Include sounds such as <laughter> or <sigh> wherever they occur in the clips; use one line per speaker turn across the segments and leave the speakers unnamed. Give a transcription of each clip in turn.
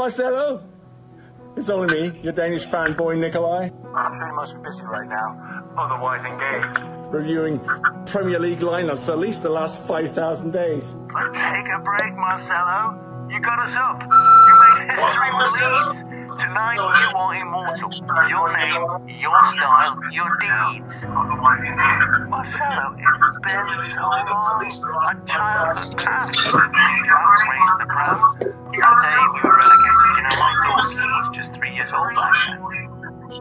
Marcelo. It's only me, your Danish fanboy Nikolai.
I'm sure you must be busy right now, otherwise engaged.
Reviewing Premier League lineups for at least the last 5,000 days.
But take a break, Marcelo. You got us up. You made history with Leeds. Tonight you are immortal. Your name, your style, your deeds. Marcelo, it's been so long. A child has passed. Last raised the crown. The day we were relegated, you know, my daughter was just three years old back then.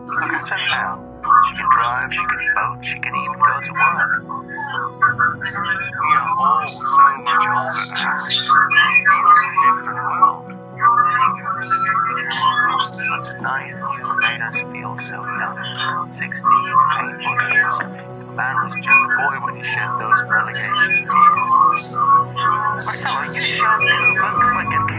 Look at her now. She can drive, she can vote, she can even go to work. We are all so much older now. It feels a different world. But tonight, you made us feel so young. 16 painful years. The man was just a boy when he shed those relegation tears. Marcelo, you showed Cooper, Quick, and KB just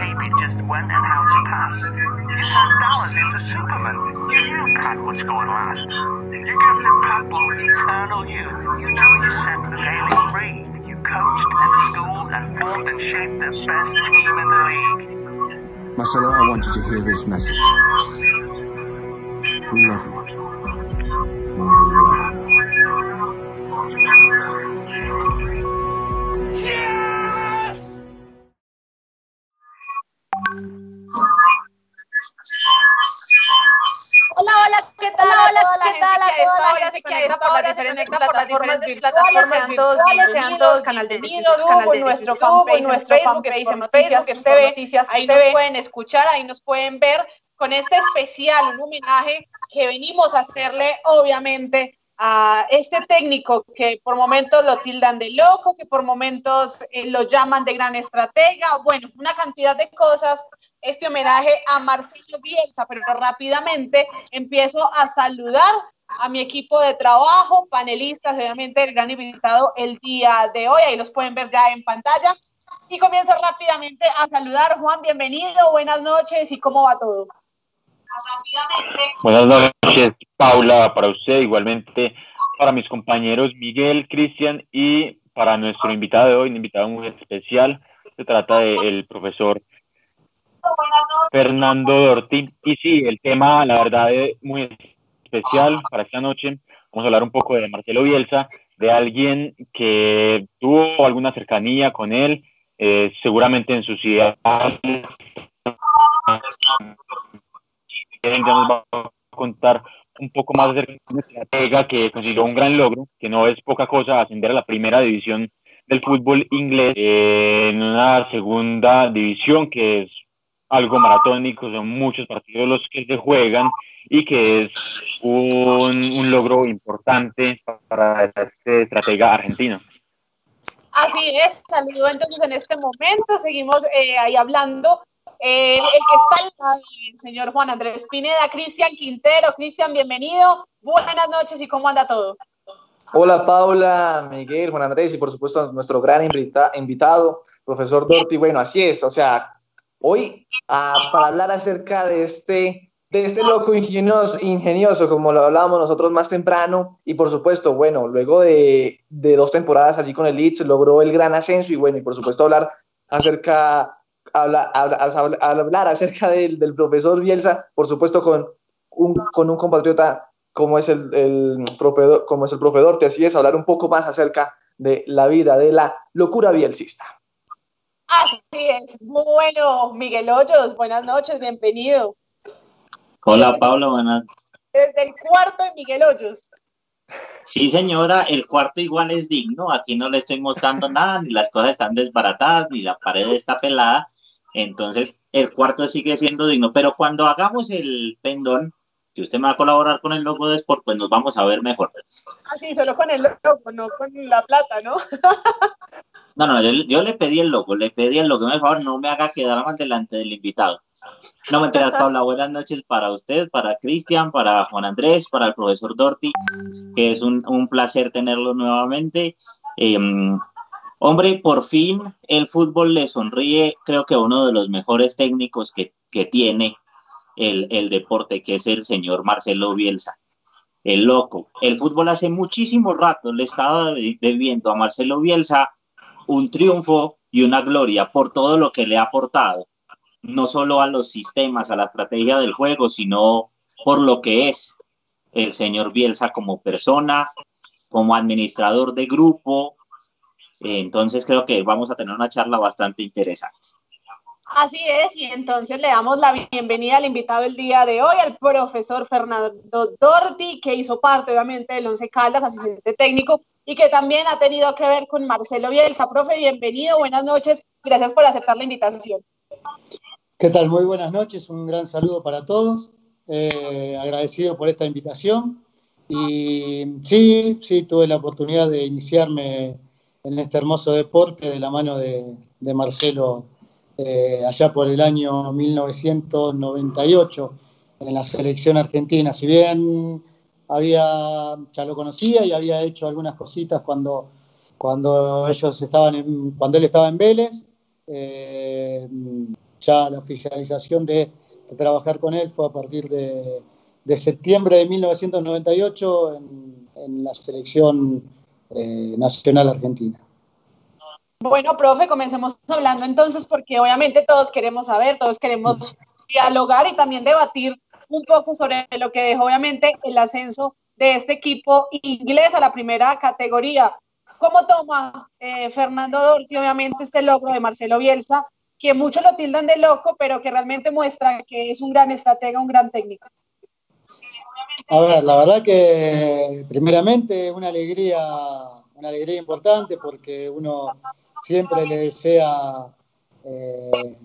when and how to pass. You Dallas into Superman. You knew would score last. You Pablo eternal youth. You know you set Haley free. You coached and schooled and formed and shaped the best team in the league.
Marcelo, I want you to hear this message. We love you.
Plataformas
sean todos
virtuales, sean todos canal de YouTube, canal de
nuestro fanpage,
nuestro fanpage,
en
en
TV,
Noticias,
ahí nos pueden escuchar, ahí nos pueden ver con este especial, un homenaje que venimos a hacerle, obviamente, a este técnico que por momentos lo tildan de loco, que por momentos eh, lo llaman de gran estratega, bueno, una cantidad de cosas, este homenaje a Marcelo Bielsa, pero rápidamente empiezo a saludar a mi equipo de trabajo, panelistas, obviamente el gran invitado el día de hoy, ahí los pueden ver ya en pantalla. Y comienzo rápidamente a saludar. Juan, bienvenido, buenas noches y cómo va todo.
Buenas noches, Paula, para usted, igualmente para mis compañeros Miguel, Cristian y para nuestro invitado de hoy, un invitado muy especial. Se trata del profesor Fernando Dorti. Y sí, el tema, la verdad, es muy especial para esta noche. Vamos a hablar un poco de Marcelo Bielsa, de alguien que tuvo alguna cercanía con él, eh, seguramente en sus ideas él ya nos va a contar un poco más acerca de una estratega que consiguió un gran logro, que no es poca cosa, ascender a la primera división del fútbol inglés eh, en una segunda división que es algo maratónico, son muchos partidos los que se juegan y que es un, un logro importante para este estratega argentino.
Así es, saludo entonces en este momento, seguimos eh, ahí hablando. Eh, el que está al lado, el señor Juan Andrés Pineda, Cristian Quintero. Cristian, bienvenido. Buenas noches y cómo anda todo.
Hola Paula, Miguel, Juan Andrés y por supuesto nuestro gran invita invitado, profesor Dorti. Bueno, así es, o sea, hoy ah, para hablar acerca de este, de este loco ingenioso, ingenioso, como lo hablábamos nosotros más temprano, y por supuesto, bueno, luego de, de dos temporadas allí con el Leeds logró el gran ascenso y bueno, y por supuesto hablar acerca, habla, habla, habla- hablar acerca del, del profesor Bielsa, por supuesto con un, con un compatriota como es el, el profe, como es el profe Dorte, así es, hablar un poco más acerca de la vida, de la locura bielcista.
Así es. Bueno, Miguel Hoyos, buenas noches, bienvenido.
Hola Paula, buenas.
Desde el cuarto de Miguel Hoyos.
Sí, señora, el cuarto igual es digno. Aquí no le estoy mostrando nada, ni las cosas están desbaratadas, ni la pared está pelada. Entonces, el cuarto sigue siendo digno. Pero cuando hagamos el pendón, si usted me va a colaborar con el logo de Sport, pues nos vamos a ver mejor.
Así, solo con el logo, no con la plata, ¿no? <laughs>
No, no, yo, yo le pedí el logo, le pedí el logo. Por favor, no me haga quedar más delante del invitado. No me enteras, Paula. Buenas noches para usted, para Cristian, para Juan Andrés, para el profesor Dorti, que es un, un placer tenerlo nuevamente. Eh, hombre, por fin el fútbol le sonríe, creo que uno de los mejores técnicos que, que tiene el, el deporte, que es el señor Marcelo Bielsa. El loco. El fútbol hace muchísimo rato le estaba debiendo a Marcelo Bielsa un triunfo y una gloria por todo lo que le ha aportado. no solo a los sistemas, a la estrategia del juego, sino por lo que es el señor Bielsa como persona, como administrador de grupo. Entonces creo que vamos a tener una charla bastante interesante.
Así es, y entonces le damos la bienvenida al invitado el día de hoy, al profesor Fernando Dorti, que hizo parte obviamente del Once Caldas, asistente técnico, y que también ha tenido que ver con Marcelo Bielsa. Profe, bienvenido, buenas noches, gracias por aceptar la invitación.
¿Qué tal? Muy buenas noches, un gran saludo para todos, eh, agradecido por esta invitación. Y sí, sí, tuve la oportunidad de iniciarme en este hermoso deporte de la mano de, Marcelo eh, allá por el año 1998 en la selección argentina. Si bien había, ya lo conocía y había hecho algunas cositas cuando, cuando ellos estaban en, cuando él estaba en Vélez, eh, ya la oficialización de, de, trabajar con él fue a partir de, de septiembre de 1998 en, en la selección eh, nacional argentina.
Bueno, profe, comencemos hablando entonces, porque obviamente todos queremos saber, todos queremos dialogar y también debatir un poco sobre lo que dejó obviamente el ascenso de este equipo inglés a la primera categoría. ¿Cómo toma eh, Fernando Dorti, obviamente, este logro de Marcelo Bielsa, que muchos lo tildan de loco, pero que realmente muestra que es un gran estratega, un gran técnico?
A ver, la verdad que primeramente una alegría, una alegría importante porque uno siempre le desea, eh,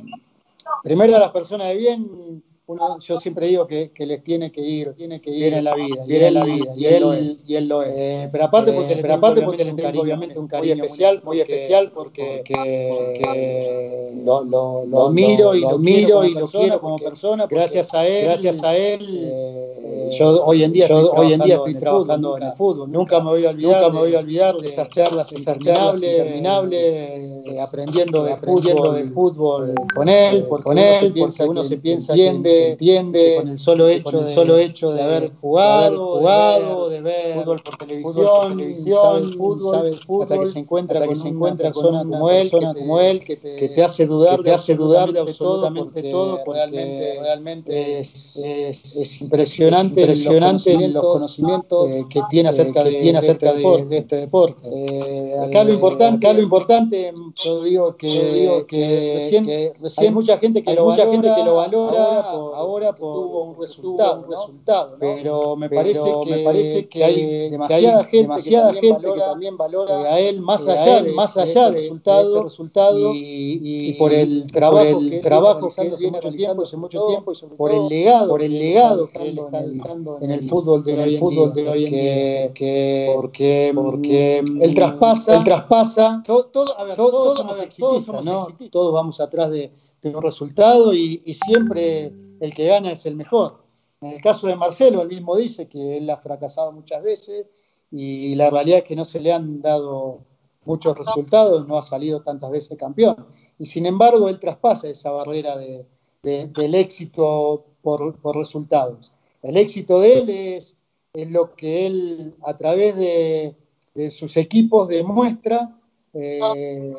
primero a las personas de bien, uno, yo siempre digo que, que, les tiene que ir, tiene que ir en la vida, y, él, en la vida, y, él, él y él lo es. Eh, pero aparte porque, eh, le, pero aparte porque le tengo obviamente un cariño muy especial, muy especial porque, porque, porque lo, lo, lo, lo, miro y lo miro y lo quiero como persona. Gracias a él, gracias a él, eh, yo hoy en día, yo hoy en día estoy trabajando en el fútbol. Nunca me voy a olvidar, nunca me voy a olvidar de esas charlas interminables, aprendiendo de aprendiendo de fútbol con él, con él, porque uno se piensa entiende entiende con el solo hecho, con el solo hecho de, de, haber jugado, jugado, de ver fútbol por televisión, fútbol por televisión sabe el fútbol, sabe el fútbol hasta que se encuentra con que se encuentra con una como él, persona que te, como él que te, que te hace dudar, te hace dudar de absolutamente todo, porque realmente, realmente es, es, es impresionante, impresionante los, conocimientos eh, que tiene acerca de, tiene acerca de, de este deporte. Eh, acá lo importante, acá lo importante, yo digo que, yo digo que recién, recién hay mucha gente que lo mucha valora, gente que lo valora ahora tuvo un resultado, un resultado ¿no? pero me parece, pero que, me parece que, hay demasiada gente, demasiada que, gente valora, que también valora a él más allá de, más allá de, resultado, de este resultado y, y, y, por el trabajo por el que, trabajo que él viene realizando hace mucho tiempo y sobre por el legado por el legado que él está dejando en el fútbol de hoy fútbol de hoy en día. que porque porque él traspasa él traspasa todo, a ver, todos somos exitistas no todos vamos atrás de un resultado y, y, siempre el que gana es el mejor. En el caso de Marcelo, él mismo dice que él ha fracasado muchas veces y la realidad es que no se le han dado muchos resultados, no ha salido tantas veces campeón. Y sin embargo, él traspasa esa barrera de, de, del éxito por, resultados. El éxito de él es, lo que él a través de, de sus equipos demuestra eh,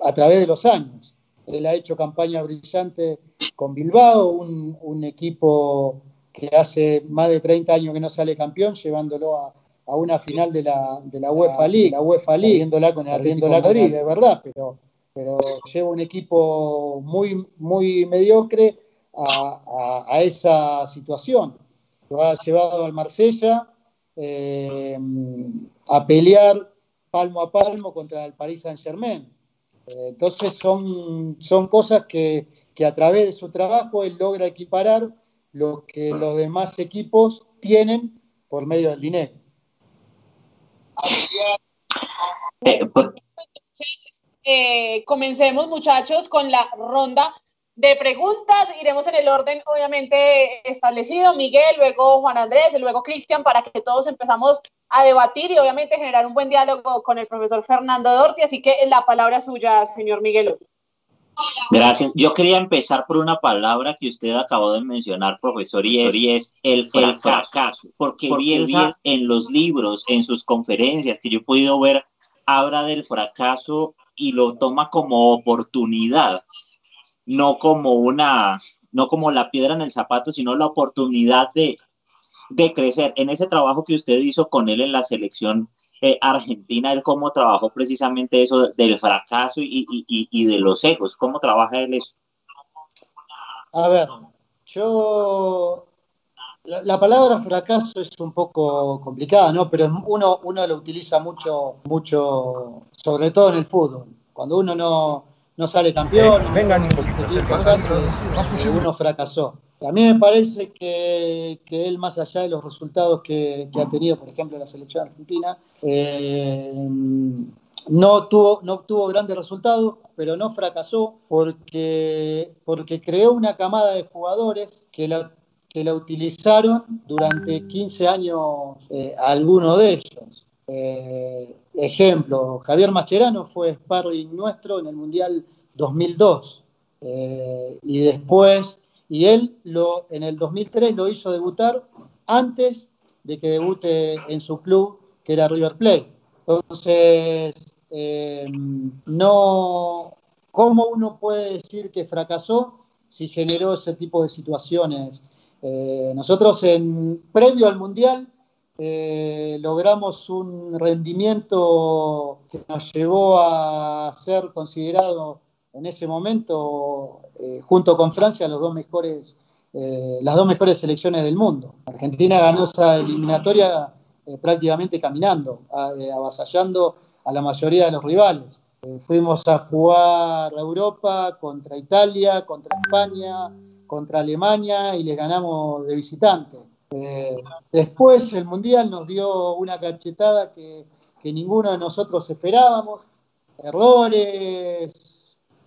a través de los años. Él ha hecho campaña brillante con Bilbao, un, un, equipo que hace más de 30 años que no sale campeón, llevándolo a, a una final de la, de la UEFA League, la UEFA League, viéndola con el Atlético Madrid, de verdad, pero, pero lleva un equipo muy, muy mediocre a, a, a esa situación. Lo ha llevado al Marsella eh, a pelear palmo a palmo contra el Paris Saint Germain entonces son, son cosas que, que, a través de su trabajo él logra equiparar lo que los demás equipos tienen por medio del dinero.
Eh, comencemos muchachos con la ronda de preguntas. Iremos en el orden obviamente establecido. Miguel, luego Juan Andrés y luego Cristian para que todos empezamos a debatir y obviamente generar un buen diálogo con el profesor Fernando Dorti. Así que la palabra suya, señor Miguel.
Gracias. Yo quería empezar por una palabra que usted acabó de mencionar, profesor, y es, y es el, fracaso, el, fracaso, Porque, porque en los libros, en sus conferencias que yo he podido ver, habla del fracaso y lo toma como oportunidad no como una, no como la piedra en el zapato, sino la oportunidad de, de crecer. En ese trabajo que usted hizo con él en la selección eh, argentina, él cómo trabajó precisamente eso del fracaso y, y, y, de los egos, cómo trabaja él eso.
A ver, yo la, palabra fracaso es un poco complicada, ¿no? Pero uno, uno lo utiliza mucho, mucho, sobre todo en el fútbol. Cuando uno no, no sale campeón,
vengan
uno fracasó. A mí me parece que, que, él, más allá de los resultados que, que ha tenido, por ejemplo, la selección argentina, eh, no, tuvo, no tuvo grandes resultados, pero no fracasó porque, porque creó una camada de jugadores que la, que la utilizaron durante 15 años, eh, algunos de ellos. Eh, ejemplo, Javier Mascherano fue sparring nuestro en el Mundial 2002 eh, y después y él lo, en el 2003 lo hizo debutar antes de que debute en su club, que era River Plate. Entonces, eh, no, ¿cómo uno puede decir que fracasó si generó ese tipo de situaciones? Eh, nosotros, en, previo al Mundial, eh, logramos un rendimiento que nos llevó a ser considerado en ese momento, eh, junto con Francia, los dos mejores, eh, las dos mejores selecciones del mundo. Argentina ganó esa eliminatoria prácticamente caminando, a, avasallando a la mayoría de los rivales. Fuimos a jugar a Europa contra Italia, contra España, contra Alemania y les ganamos de visitante. Después el Mundial nos dio una cachetada que, que ninguno de nosotros esperábamos, errores,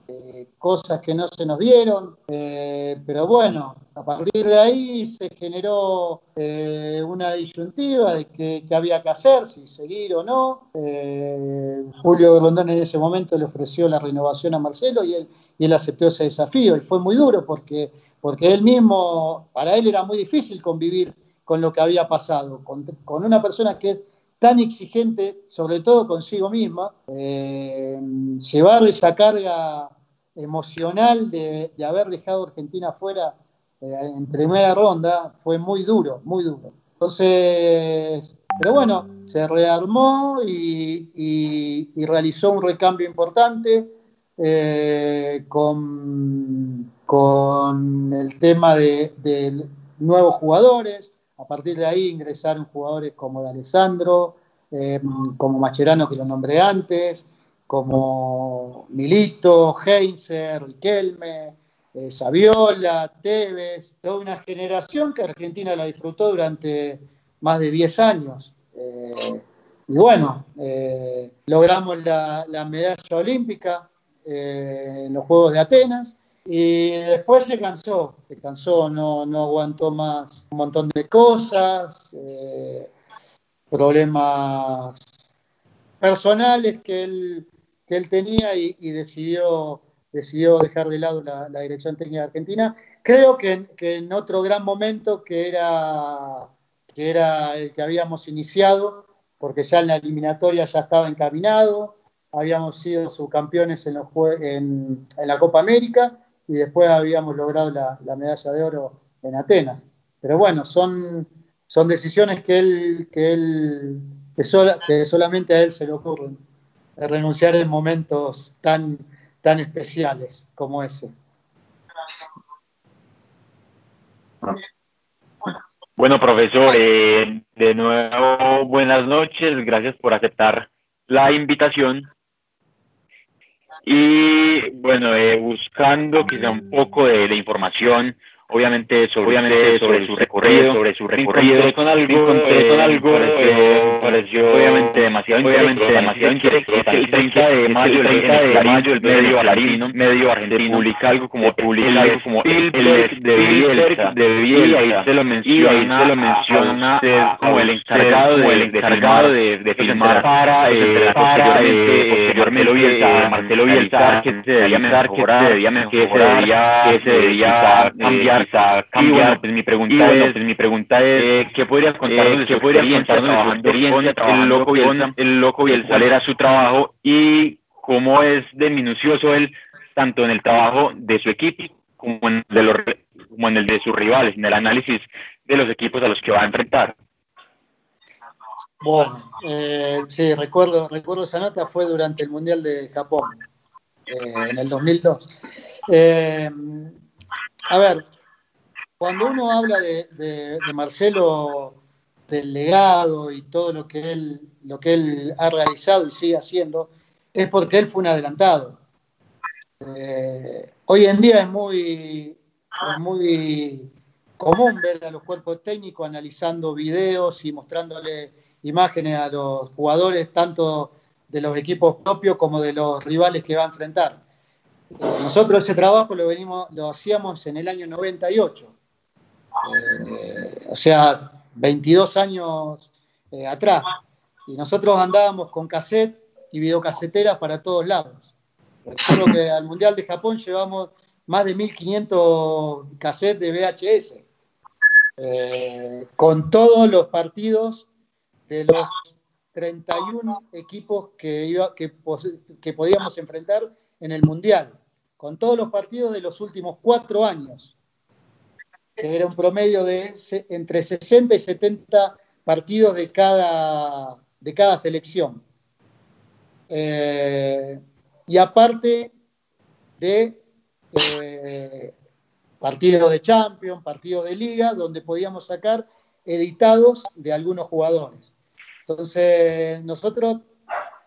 eh, cosas que no se nos dieron, eh, pero bueno, a partir de ahí se generó eh, una disyuntiva de qué había que hacer, si seguir o no. Eh, Julio Rondón en ese momento le ofreció la renovación a Marcelo y él, y aceptó ese desafío y fue muy duro porque, porque él mismo, para él era muy difícil convivir con lo que había pasado, con, una persona que tan exigente, sobre todo consigo misma, eh, llevar esa carga emocional de, haber dejado Argentina fuera eh, en primera ronda fue muy duro, muy duro. Entonces, pero bueno, se rearmó y realizó un recambio importante eh, con, con, el tema de, nuevos jugadores. A partir de ahí ingresaron jugadores como de Alessandro, eh, como Macherano, que lo nombré antes, como Milito, Heinzer, Riquelme, eh, Saviola, Tevez, toda una generación que Argentina la disfrutó durante más de 10 años. Eh, y bueno, eh, logramos la, la, medalla olímpica en los Juegos de Atenas y después se cansó, se cansó, no, no aguantó más un montón de cosas, eh, problemas personales que él que él tenía y, decidió, decidió dejar de lado la, la dirección técnica de Argentina. Creo que, que, en otro gran momento que era, que era el que habíamos iniciado, porque ya en la eliminatoria ya estaba encaminado, habíamos sido subcampeones en, los, en, en la Copa América y después habíamos logrado la, la, medalla de oro en Atenas. Pero bueno, son, son decisiones que él, que él que, sola, que solamente a él se le ocurren renunciar en momentos tan, tan especiales como ese.
Bueno, profesor, eh, de nuevo buenas noches, gracias por aceptar la invitación. Y bueno, eh, buscando quizá un poco de, de información obviamente sobre, obviamente sobre, su recorrido, sobre su recorrido, con algo, encontré con algo eh, pareció obviamente demasiado, obviamente demasiado interesante. El 30 de mayo, el 30 de mayo, el medio alarino, medio argentino, publica algo como publica algo como el de Bielsa, de Bielsa, y ahí se lo menciona, se lo menciona como el encargado de, el encargado de, de filmar. para, eh, para posteriormente Bielsa, Marcelo Bielsa, que se debía mejorar, que se debía que se debía cambiar cambiar, cambiar. Bueno, pues mi pregunta bueno, es, pues mi pregunta es, eh, ¿qué podrías contarnos eh, de su experiencia trabajando experiencia, el loco y el, el loco y el salir a su trabajo y cómo es de minucioso él tanto en el trabajo de su equipo como en, el de los, como en el de sus rivales, en el análisis de los equipos a los que va a enfrentar.
Bueno, eh, sí, recuerdo, recuerdo esa nota, fue durante el Mundial de Japón, eh, en el 2002. Eh, a ver, cuando uno habla de, Marcelo, del legado y todo lo que, él, lo que él ha realizado y sigue haciendo, es porque él fue un adelantado. hoy en día es muy, es muy común ver a los cuerpos técnicos analizando videos y mostrándole imágenes a los jugadores, tanto de los equipos propios como de los rivales que va a enfrentar. Eh, nosotros ese trabajo lo, venimos, lo hacíamos en el año 98, eh, o sea, 22 años eh, atrás. Y nosotros andábamos con cassette y videocaseteras para todos lados. Recuerdo que al Mundial de Japón llevamos más de 1500 cassettes de VHS, con todos los partidos de los 31 equipos que, iba, que podíamos enfrentar en el Mundial, con todos los partidos de los últimos cuatro años, que era un promedio de entre 60 y 70 partidos de cada, de cada selección. Eh, y aparte de eh, partidos de Champions, partidos de Liga, donde podíamos sacar editados de algunos jugadores. Entonces, nosotros,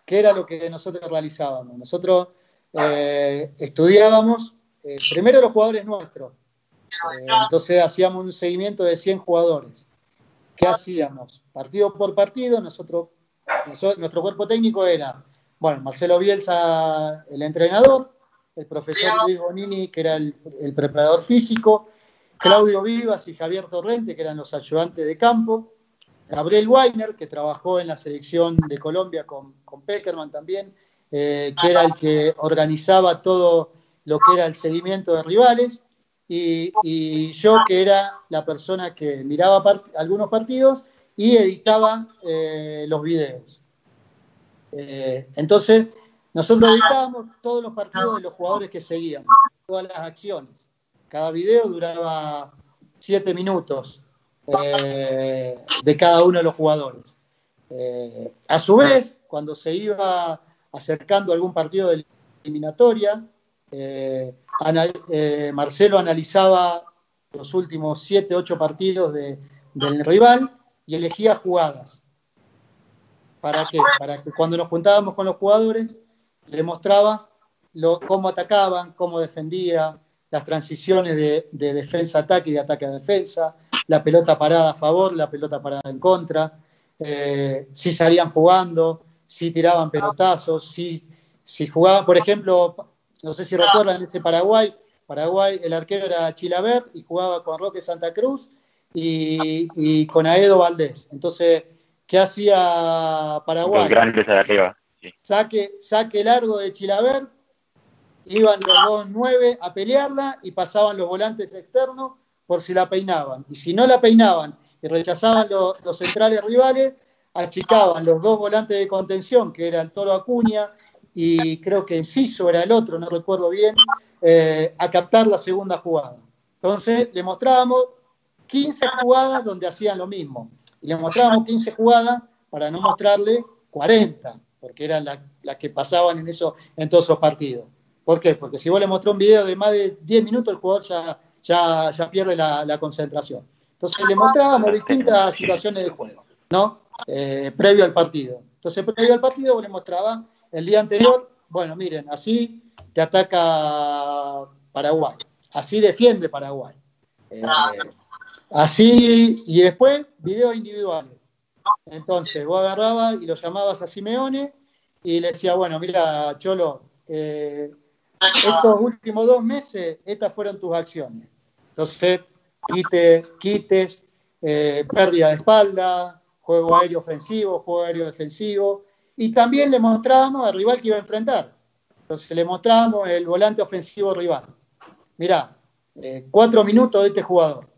¿qué era lo que nosotros realizábamos? Nosotros eh, estudiábamos primero los jugadores nuestros. Eh, entonces hacíamos un seguimiento de 100 jugadores. ¿Qué hacíamos? Partido por partido, nosotros, nuestro cuerpo técnico era, bueno, Marcelo Bielsa, el entrenador, el profesor Luis Bonini, que era el, preparador físico, Claudio Vivas y Javier Torrente, que eran los ayudantes de campo, Gabriel Weiner, que trabajó en la selección de Colombia con, con Peckerman también, eh, que era el que organizaba todo lo que era el seguimiento de rivales, y, yo que era la persona que miraba algunos partidos y editaba eh, los videos. Eh, entonces, nosotros editábamos todos los partidos de los jugadores que seguían, todas las acciones. Cada video duraba siete minutos. Eh, de cada uno de los jugadores. A su vez, cuando se iba acercando algún partido de eliminatoria, eh, Marcelo analizaba los últimos 7, 8 partidos del rival y elegía jugadas. ¿Para qué? Para que cuando nos juntábamos con los jugadores, le mostraba cómo atacaban, cómo defendía, las transiciones de, de defensa-ataque y de ataque a defensa, la pelota parada a favor, la pelota parada en contra, eh, si salían jugando, si tiraban pelotazos, si, si jugaban, por ejemplo, no sé si recuerdan ese Paraguay, Paraguay el arquero era Chilaver y jugaba con Roque Santa Cruz y, con Aedo Valdés. Entonces, ¿qué hacía Paraguay?
Los grandes de arriba.
Saque, saque largo de Chilaver, iban los dos nueve a pelearla y pasaban los volantes externos por si la peinaban. Y si no la peinaban y rechazaban los centrales rivales, achicaban los dos volantes de contención, que era el Toro Acuña y creo que Enciso era el otro, no recuerdo bien, eh, a captar la segunda jugada. Entonces le mostrábamos 15 jugadas donde hacían lo mismo. Y le mostrábamos 15 jugadas para no mostrarle 40, porque eran las que pasaban en, eso, en todos esos partidos. ¿Por qué? Porque si vos le mostrás un video de más de 10 minutos, el jugador ya ya, pierde la, concentración. Entonces le mostrábamos distintas situaciones de juego, ¿no? Eh, previo al partido. Entonces, previo al partido le mostraba el día anterior, bueno, miren, así te ataca Paraguay, así defiende Paraguay. Eh, así, y después videos individuales. Entonces, vos agarrabas y lo llamabas a Simeone y le decía, bueno, mira, Cholo, eh, estos últimos dos meses, estas fueron tus acciones. Entonces, quites, eh, pérdida de espalda, juego aéreo ofensivo, juego aéreo defensivo, y también le mostrábamos al rival que iba a enfrentar. Entonces le mostrábamos el volante ofensivo rival. Mirá, eh, cuatro minutos de este jugador.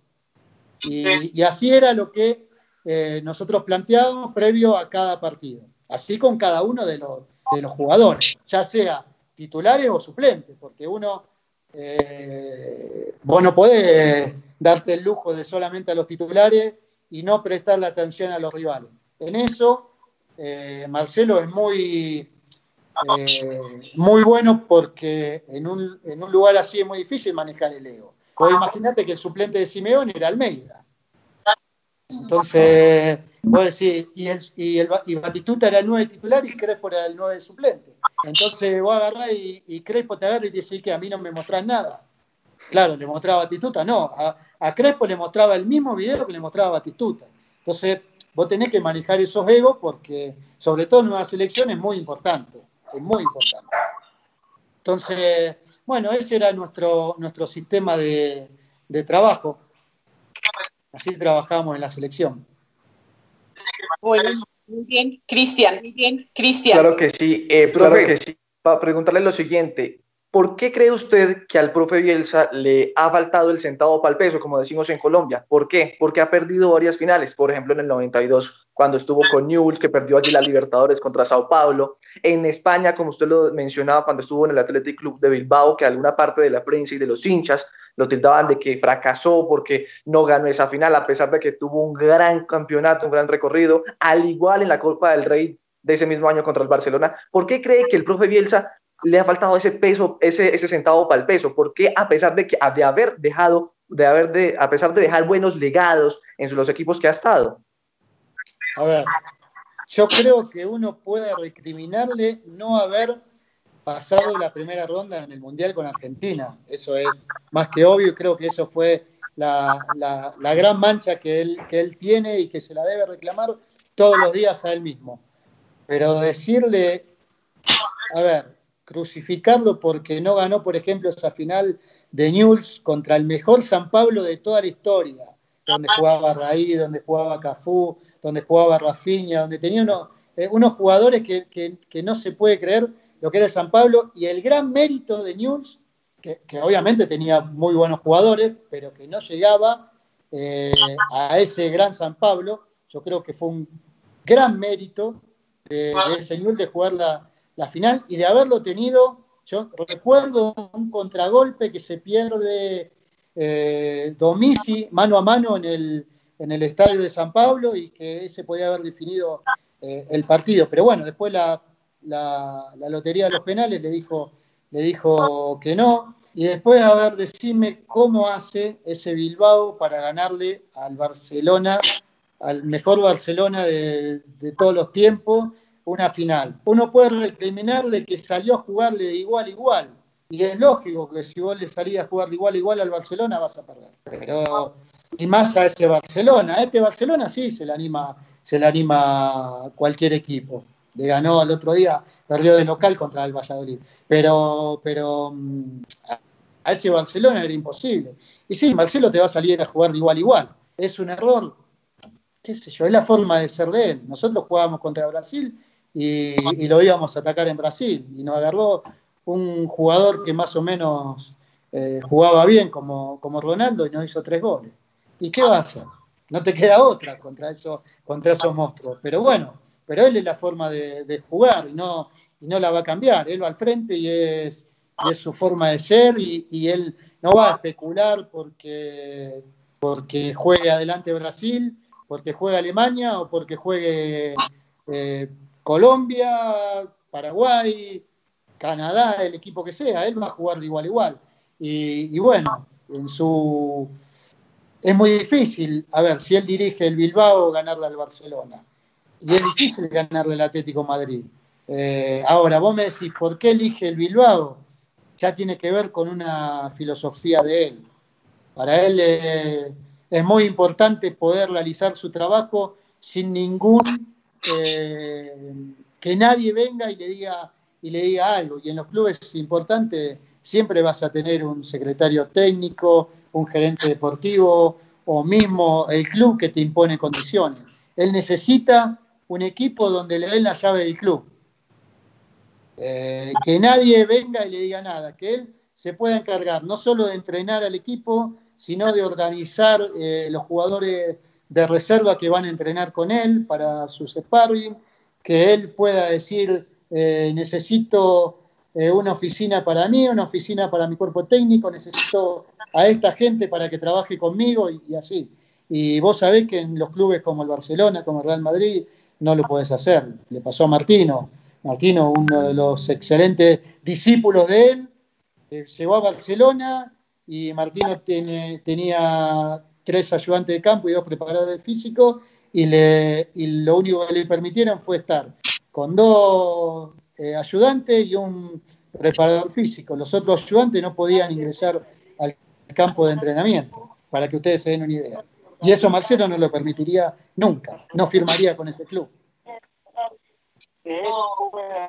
Y, así era lo que eh, nosotros planteábamos previo a cada partido. Así con cada uno de los, de los jugadores, ya sea titulares o suplentes, porque uno, eh, vos no podés darte el lujo de solamente a los titulares y no prestarle atención a los rivales. En eso, eh, Marcelo es muy, eh, muy bueno porque en un, en un lugar así es muy difícil manejar el ego. Vos imaginate que el suplente de Simeón era Almeida. Entonces, vos decís, y, el, y, el, y Batistuta era el 9 titular y Crespo era el 9 suplente. Entonces vos agarrás y, y Crespo te agarra y te dice que a mí no me mostrás nada. Claro, le mostraba a Batistuta, no. A, a, Crespo le mostraba el mismo video que le mostraba a Batistuta. Entonces, vos tenés que manejar esos egos porque, sobre todo en una selección, es muy importante. Es muy importante. Entonces, bueno, ese era nuestro, nuestro sistema de, de trabajo. Así trabajamos en la selección.
Bueno, muy bien, Cristian, muy bien, Cristian.
Claro que sí, eh, claro que sí. Para preguntarle lo siguiente, ¿por qué cree usted que al profe Bielsa le ha faltado el centavo para el peso, como decimos en Colombia? ¿Por qué? Porque ha perdido varias finales, por ejemplo en el 92, cuando estuvo con Newell's, que perdió allí la Libertadores contra Sao Paulo, en España, como usted lo mencionaba, cuando estuvo en el Athletic Club de Bilbao, que alguna parte de la prensa y de los hinchas lo tildaban de que fracasó porque no ganó esa final, a pesar de que tuvo un gran campeonato, un gran recorrido, al igual en la Copa del Rey de ese mismo año contra el Barcelona. ¿Por qué cree que el profe Bielsa le ha faltado ese peso, ese, ese centavo para el peso? ¿Por qué a pesar de, que, de haber dejado, de haber de, a pesar de dejar buenos legados en los equipos que ha estado?
A ver, yo creo que uno puede recriminarle no haber pasado la primera ronda en el Mundial con Argentina. Eso es más que obvio y creo que eso fue la, la, la, gran mancha que él, que él tiene y que se la debe reclamar todos los días a él mismo. Pero decirle, a ver, crucificarlo porque no ganó, por ejemplo, esa final de Newell's contra el mejor San Pablo de toda la historia, donde jugaba Raí, donde jugaba Cafú, donde jugaba Rafinha, donde tenía unos, eh, unos jugadores que, que, que no se puede creer lo que era San Pablo y el gran mérito de News, que, que, obviamente tenía muy buenos jugadores, pero que no llegaba eh, a ese gran San Pablo. Yo creo que fue un gran mérito de, de ese News de jugar la, la, final y de haberlo tenido. Yo recuerdo un contragolpe que se pierde eh, Domisi mano a mano en el, en el estadio de San Pablo y que ese podía haber definido eh, el partido. Pero bueno, después la, la, la, lotería de los penales, le dijo, le dijo que no. Y después, a ver, decime cómo hace ese Bilbao para ganarle al Barcelona, al mejor Barcelona de, de todos los tiempos, una final. Uno puede recriminarle que salió a jugarle de igual a igual. Y es lógico que si vos le salías a jugar de igual a igual al Barcelona, vas a perder. Pero, y más a ese Barcelona. Este Barcelona sí se le anima, se le anima cualquier equipo le ganó al otro día, perdió de local contra el Valladolid. Pero, pero mm, a ese Barcelona era imposible. Y sí, Marcelo te va a salir a jugar de igual a igual. Es un error, qué sé yo, es la forma de ser de él. Nosotros jugábamos contra Brasil y, y lo íbamos a atacar en Brasil. Y nos agarró un jugador que más o menos eh, jugaba bien como, como Ronaldo y nos hizo tres goles. ¿Y qué va a hacer? No te queda otra contra, eso, contra esos monstruos. Pero bueno, pero él es la forma de, de jugar y no, y no la va a cambiar. Él va al frente y es, y es su forma de ser y, y, él no va a especular porque, porque juegue adelante Brasil, porque juegue Alemania o porque juegue eh, Colombia, Paraguay, Canadá, el equipo que sea. Él va a jugar de igual a igual. Y, bueno, en su... Es muy difícil, a ver, si él dirige el Bilbao, ganarle al Barcelona y es difícil ganarle al Atlético Madrid. Eh, ahora, vos me decís, ¿por qué elige el Bilbao? Ya tiene que ver con una filosofía de él. Para él eh, es muy importante poder realizar su trabajo sin ningún eh, que nadie venga y le diga y le diga algo. Y en los clubes importantes siempre vas a tener un secretario técnico, un gerente deportivo o mismo el club que te impone condiciones. Él necesita un equipo donde le den la llave del club. Eh, que nadie venga y le diga nada, que él se pueda encargar no solo de entrenar al equipo, sino de organizar eh, los jugadores de reserva que van a entrenar con él para sus sparring, que él pueda decir, eh, necesito eh, una oficina para mí, una oficina para mi cuerpo técnico, necesito a esta gente para que trabaje conmigo y, así. Y vos sabés que en los clubes como el Barcelona, como el Real Madrid, no lo podés hacer. Le pasó a Martino. Martino, uno de los excelentes discípulos de él, eh, llegó a Barcelona y Martino tenía tres ayudantes de campo y dos preparadores físicos y, le, y lo único que le permitieron fue estar con dos eh, ayudantes y un preparador físico. Los otros ayudantes no podían ingresar al campo de entrenamiento, para que ustedes se den una idea. Y eso Marcelo no lo permitiría nunca, no firmaría con ese club.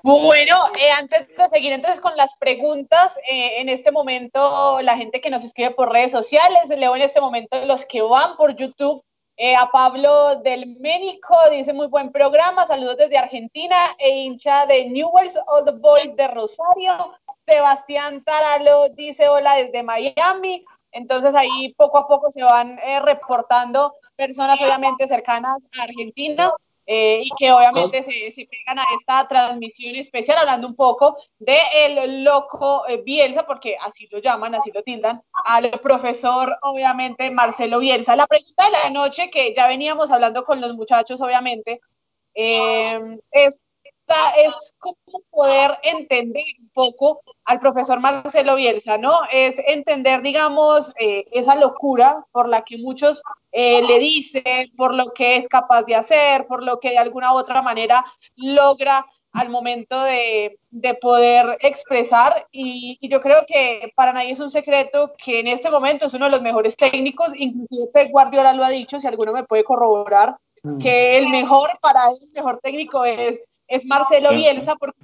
Bueno, eh, antes de seguir entonces con las preguntas, eh, en este momento la gente que nos escribe por redes sociales, leo en este momento los que van por YouTube. Eh, a Pablo del Ménico dice muy buen programa, saludos desde Argentina e hincha de Newells Old Boys de Rosario. Sebastián Taralo dice hola desde Miami. Entonces ahí poco a poco se van eh, reportando personas obviamente cercanas a Argentina eh, y que obviamente se, se pegan a esta transmisión especial hablando un poco de el loco eh, Bielsa, porque así lo llaman, así lo tildan, al profesor obviamente Marcelo Bielsa. La pregunta de la noche que ya veníamos hablando con los muchachos obviamente eh, es, es cómo poder entender un poco al profesor Marcelo Bielsa, ¿no? Es entender, digamos, eh, esa locura por la que muchos eh, le dicen, por lo que es capaz de hacer, por lo que de alguna u otra manera logra al momento de, de poder expresar. Y, y, yo creo que para nadie es un secreto que en este momento es uno de los mejores técnicos, inclusive Pep Guardiola lo ha dicho, si alguno me puede corroborar, mm. que el mejor para él, el mejor técnico es es Marcelo Bielsa, porque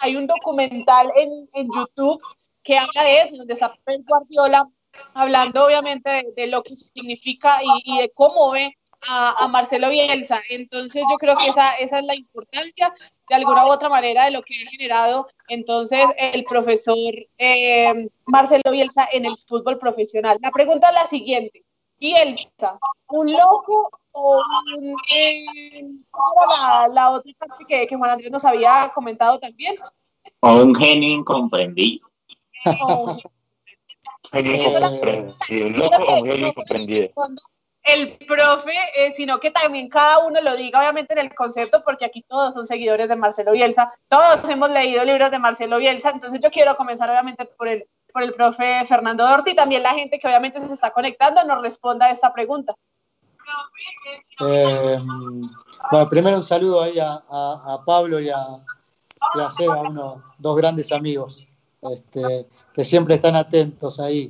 hay un documental en, en, YouTube que habla de eso, donde está Pep Guardiola hablando obviamente de, de lo que significa y, y de cómo ve a, a, Marcelo Bielsa. Entonces yo creo que esa, esa es la importancia de alguna u otra manera de lo que ha generado entonces el profesor eh, Marcelo Bielsa en el fútbol profesional. La pregunta es la siguiente. Bielsa, ¿un loco o un, eh, la, la, otra parte que, que, Juan Andrés nos había comentado también.
O un genio incomprendido.
Oh. <laughs> genio incomprendido, loco o un genio incomprendido.
El profe, eh, sino que también cada uno lo diga, obviamente en el concepto, porque aquí todos son seguidores de Marcelo Bielsa, todos hemos leído libros de Marcelo Bielsa, entonces yo quiero comenzar obviamente por el, por el profe Fernando Dorti, también la gente que obviamente se está conectando nos responda a esta pregunta.
Eh, bueno, primero un saludo ahí a, Pablo y a, y a Seba, unos dos grandes amigos este, que siempre están atentos ahí.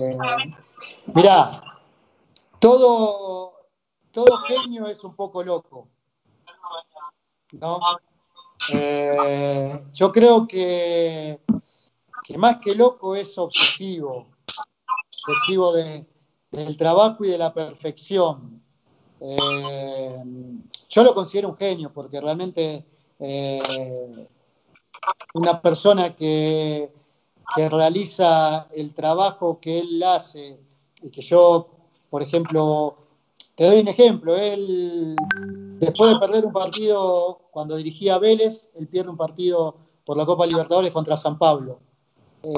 Eh, mirá, todo, todo genio es un poco loco. ¿no? Eh, yo creo que, que más que loco es obsesivo, obsesivo de, del trabajo y de la perfección. Eh, yo lo considero un genio porque realmente eh, una persona que, realiza el trabajo que él hace y que yo, por ejemplo, te doy un ejemplo, él después de perder un partido cuando dirigía a Vélez, él pierde un partido por la Copa Libertadores contra San Pablo. Eh,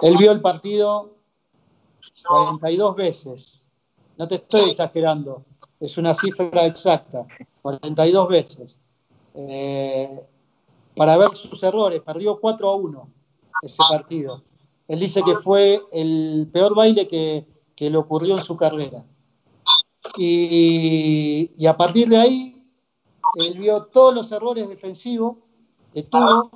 él vio el partido 42 veces. No te estoy exagerando, es una cifra exacta, 42 veces. Eh, para ver sus errores, perdió 4 a 1 ese partido. Él dice que fue el peor baile que, que le ocurrió en su carrera. Y, y, a partir de ahí, él vio todos los errores defensivos que tuvo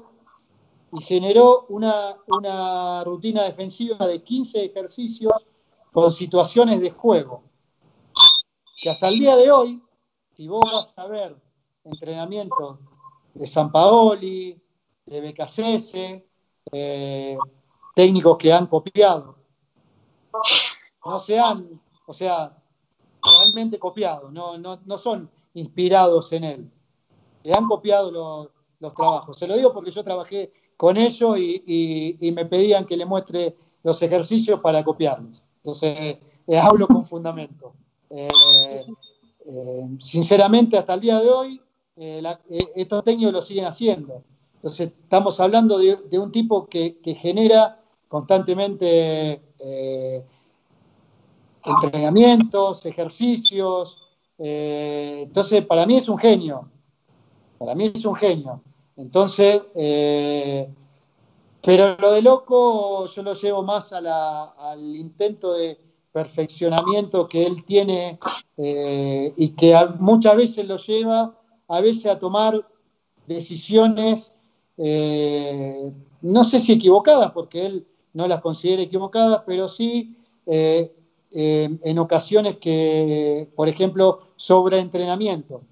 y generó una, una rutina defensiva de 15 ejercicios con situaciones de juego. Que hasta el día de hoy, si vos vas a ver entrenamientos de San Paoli, de BKCS, eh, técnicos que han copiado, no se han, o sea, realmente copiado, no, no, no son inspirados en él, le han copiado los, los, trabajos. Se lo digo porque yo trabajé con ellos y, y, y me pedían que le muestre los ejercicios para copiarlos. Entonces, eh, hablo con fundamento. Eh, eh, sinceramente, hasta el día de hoy, la, estos técnicos lo siguen haciendo. Entonces, estamos hablando de, un tipo que, genera constantemente eh, entrenamientos, ejercicios. eh, entonces, para mí es un genio. Para mí es un genio. Entonces, eh, pero lo de loco yo lo llevo más al intento de perfeccionamiento que él tiene eh, y que muchas veces lo lleva a veces a tomar decisiones, eh, no sé si equivocadas, porque él no las considera equivocadas, pero sí eh, en ocasiones que, por ejemplo, sobreentrenamiento.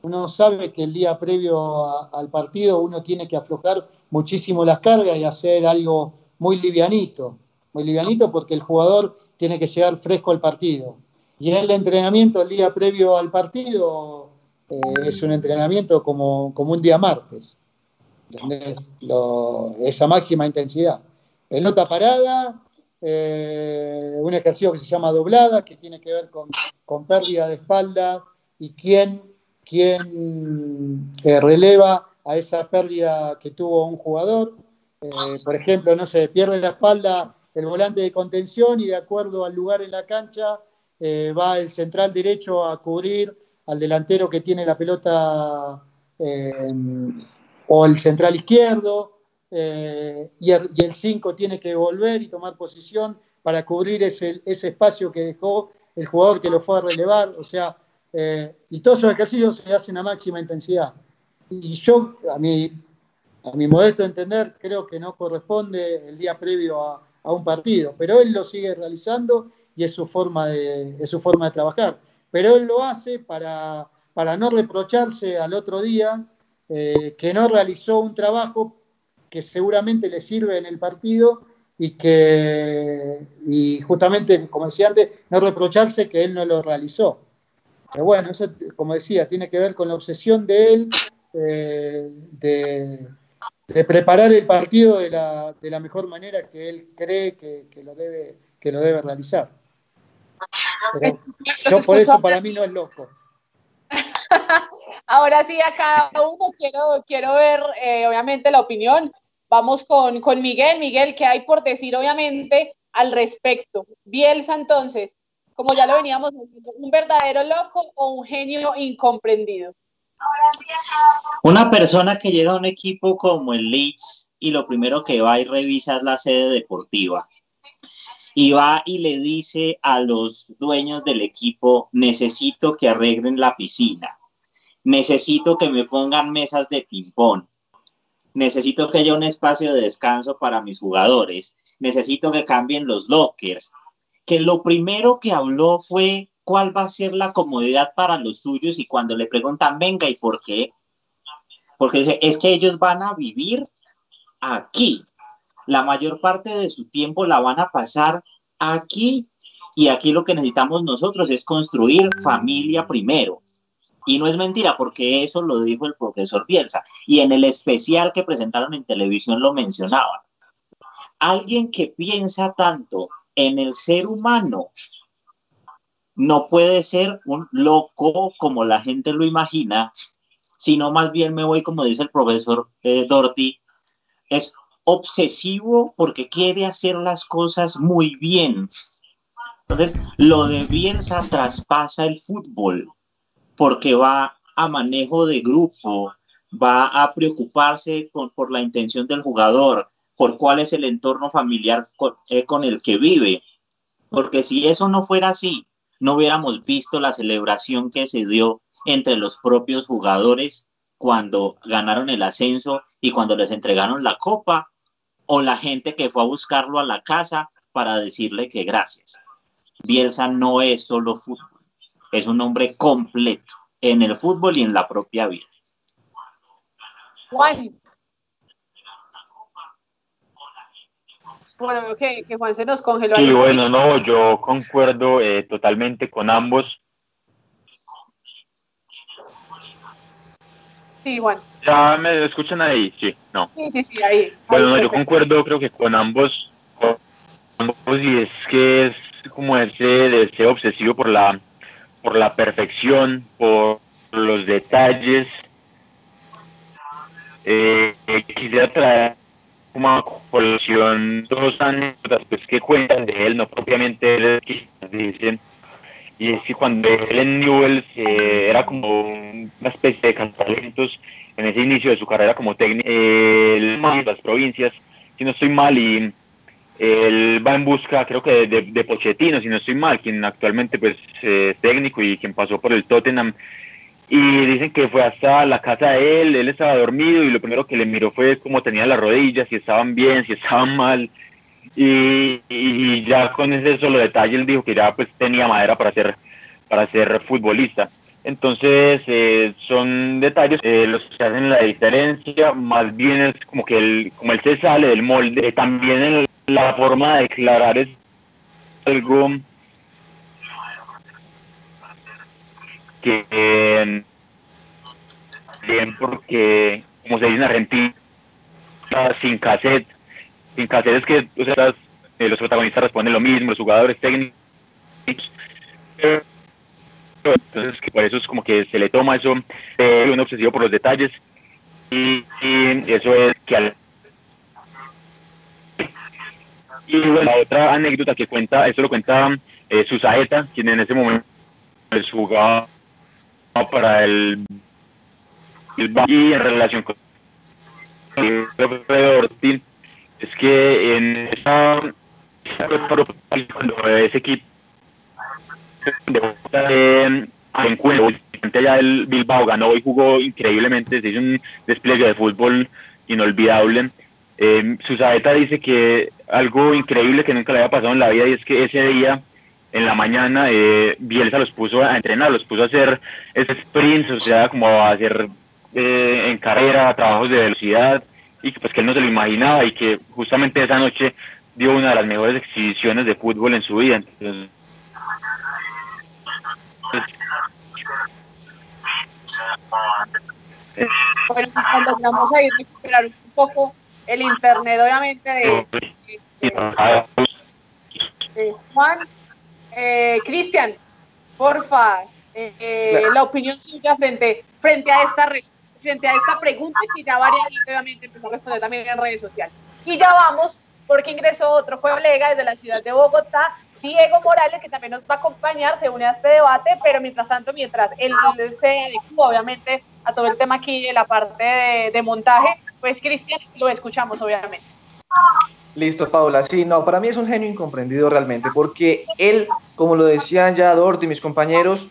Uno sabe que el día previo al partido uno tiene que aflojar muchísimo las cargas y hacer algo muy livianito, muy livianito porque el jugador tiene que llegar fresco al partido. Y el entrenamiento el día previo al partido eh, es un entrenamiento como, como un día martes. Lo- esa máxima intensidad. Pelota parada, eh, un ejercicio que se llama doblada, que tiene que ver con, con pérdida de espalda y quién, quién eh, releva a esa pérdida que tuvo un jugador. Eh, por ejemplo, no se pierde la espalda el volante de contención y de acuerdo al lugar en la cancha eh, va el central derecho a cubrir al delantero que tiene la pelota eh, o el central izquierdo y el 5 tiene que volver y tomar posición para cubrir ese, ese espacio que dejó el jugador que lo fue a relevar, o sea, y todos esos ejercicios se hacen a máxima intensidad. Y yo, a mi, a mi modesto entender, creo que no corresponde el día previo a, un partido, pero él lo sigue realizando y es su forma de, es su forma de trabajar. Pero él lo hace para, para no reprocharse al otro día eh, que no realizó un trabajo que seguramente le sirve en el partido y que, y justamente, como decía antes, no reprocharse que él no lo realizó. Pero bueno, eso, como decía, tiene que ver con la obsesión de él eh, de, de, preparar el partido de la, de la, mejor manera que él cree que, que, lo, debe, que lo debe realizar. Pero <laughs> yo por eso para mí no es loco. <laughs>
Ahora sí, a cada uno quiero, quiero ver, eh, obviamente, la opinión. Vamos con, con Miguel. Miguel, ¿qué hay por decir, obviamente, al respecto? Bielsa, entonces, como ya lo veníamos diciendo, ¿un verdadero loco o un genio incomprendido?
Una persona que llega a un equipo como el Leeds y lo primero que va y revisa es la sede deportiva. Y va y le dice a los dueños del equipo, necesito que arreglen la piscina, necesito que me pongan mesas de ping-pong, necesito que haya un espacio de descanso para mis jugadores, necesito que cambien los lockers. Que lo primero que habló fue cuál va a ser la comodidad para los suyos y cuando le preguntan, venga, ¿y por qué? Porque es que ellos van a vivir aquí. La mayor parte de su tiempo la van a pasar aquí y aquí lo que necesitamos nosotros es construir familia primero. Y no es mentira, porque eso lo dijo el profesor Bielsa. Y en el especial que presentaron en televisión lo mencionaba. Alguien que piensa tanto en el ser humano no puede ser un loco como la gente lo imagina, sino más bien me voy, como dice el profesor eh, Dorty, es obsesivo porque quiere hacer las cosas muy bien. Entonces, lo de Bielsa traspasa el fútbol porque va a manejo de grupo, va a preocuparse por la intención del jugador, por cuál es el entorno familiar eh, con el que vive. Porque si eso no fuera así, no hubiéramos visto la celebración que se dio entre los propios jugadores cuando ganaron el ascenso y cuando les entregaron la copa o la gente que fue a buscarlo a la casa para decirle que gracias. Bielsa no es solo fútbol, es un hombre completo en el fútbol y en la propia vida.
Juan. Bueno, que, que Juan se nos congeló.
Sí, bueno, no, yo concuerdo eh, totalmente con ambos.
Sí, Juan.
¿Ya me escuchan ahí? Sí, no.
Sí, sí, sí, ahí.
Bueno,
ahí,
no, yo concuerdo creo que con ambos, con ambos y es que es como ese deseo obsesivo por la, por la perfección, por los detalles. eh, quisiera traer como a colación dos anécdotas pues, que cuentan de él, no propiamente dicen. Y es que cuando él en Newell's eh, era como una especie de talentos en ese inicio de su carrera como técnico, él en las provincias, si no estoy mal, y él va en busca, creo que de, de, Pochettino, si no estoy mal, quien actualmente pues es técnico y quien pasó por el Tottenham. Y dicen que fue hasta la casa de él, él estaba dormido y lo primero que le miró fue cómo tenía las rodillas, si estaban bien, si estaban mal. Y, ya con ese solo detalle él dijo que ya pues tenía madera para ser, para ser futbolista. Entonces, eh, son detalles eh, los que hacen la diferencia, más bien es como que él, como él se sale del molde, también en la forma de declarar es algo que bien porque, como se dice en Argentina, sin cassette, sin cassette es que eh, los protagonistas responden lo mismo, los jugadores técnicos, entonces que por eso es como que se le toma eso, eh, un obsesivo por los detalles y, eso es que al y la otra anécdota que cuenta, eso lo cuenta eh, Susaeta, quien en ese momento pues, jugaba para el, el en relación con el Ortiz, es que en esa, cuando ese equipo de encuentro ya el Bilbao ganó y jugó increíblemente, se hizo un despliegue de fútbol inolvidable. Eh, Susaeta dice que algo increíble que nunca le había pasado en la vida y es que ese día en la mañana eh, Bielsa los puso a entrenar, los puso a hacer sprints, o sea, como a hacer eh, en carrera, trabajos de velocidad y que pues que él no se lo imaginaba y que justamente esa noche dio una de las mejores exhibiciones de fútbol en su vida. Entonces,
bueno, cuando vamos a ir a recuperar un poco el internet, obviamente, de, de, de Juan. Eh, Cristian, porfa, eh, eh, la opinión suya frente, frente, a esta, frente a esta pregunta que ya varias empezó a responder también en redes sociales. Y ya vamos, porque ingresó otro colega desde la ciudad de Bogotá, Diego Morales, que también nos va a acompañar, se une a este debate, pero mientras tanto, mientras él se adecua, obviamente, a todo el tema aquí de la parte de, de montaje, pues Cristian, lo escuchamos, obviamente.
Listo, Paula. Sí, no, para mí es un genio incomprendido realmente, porque él, como lo decían ya Dort y mis compañeros,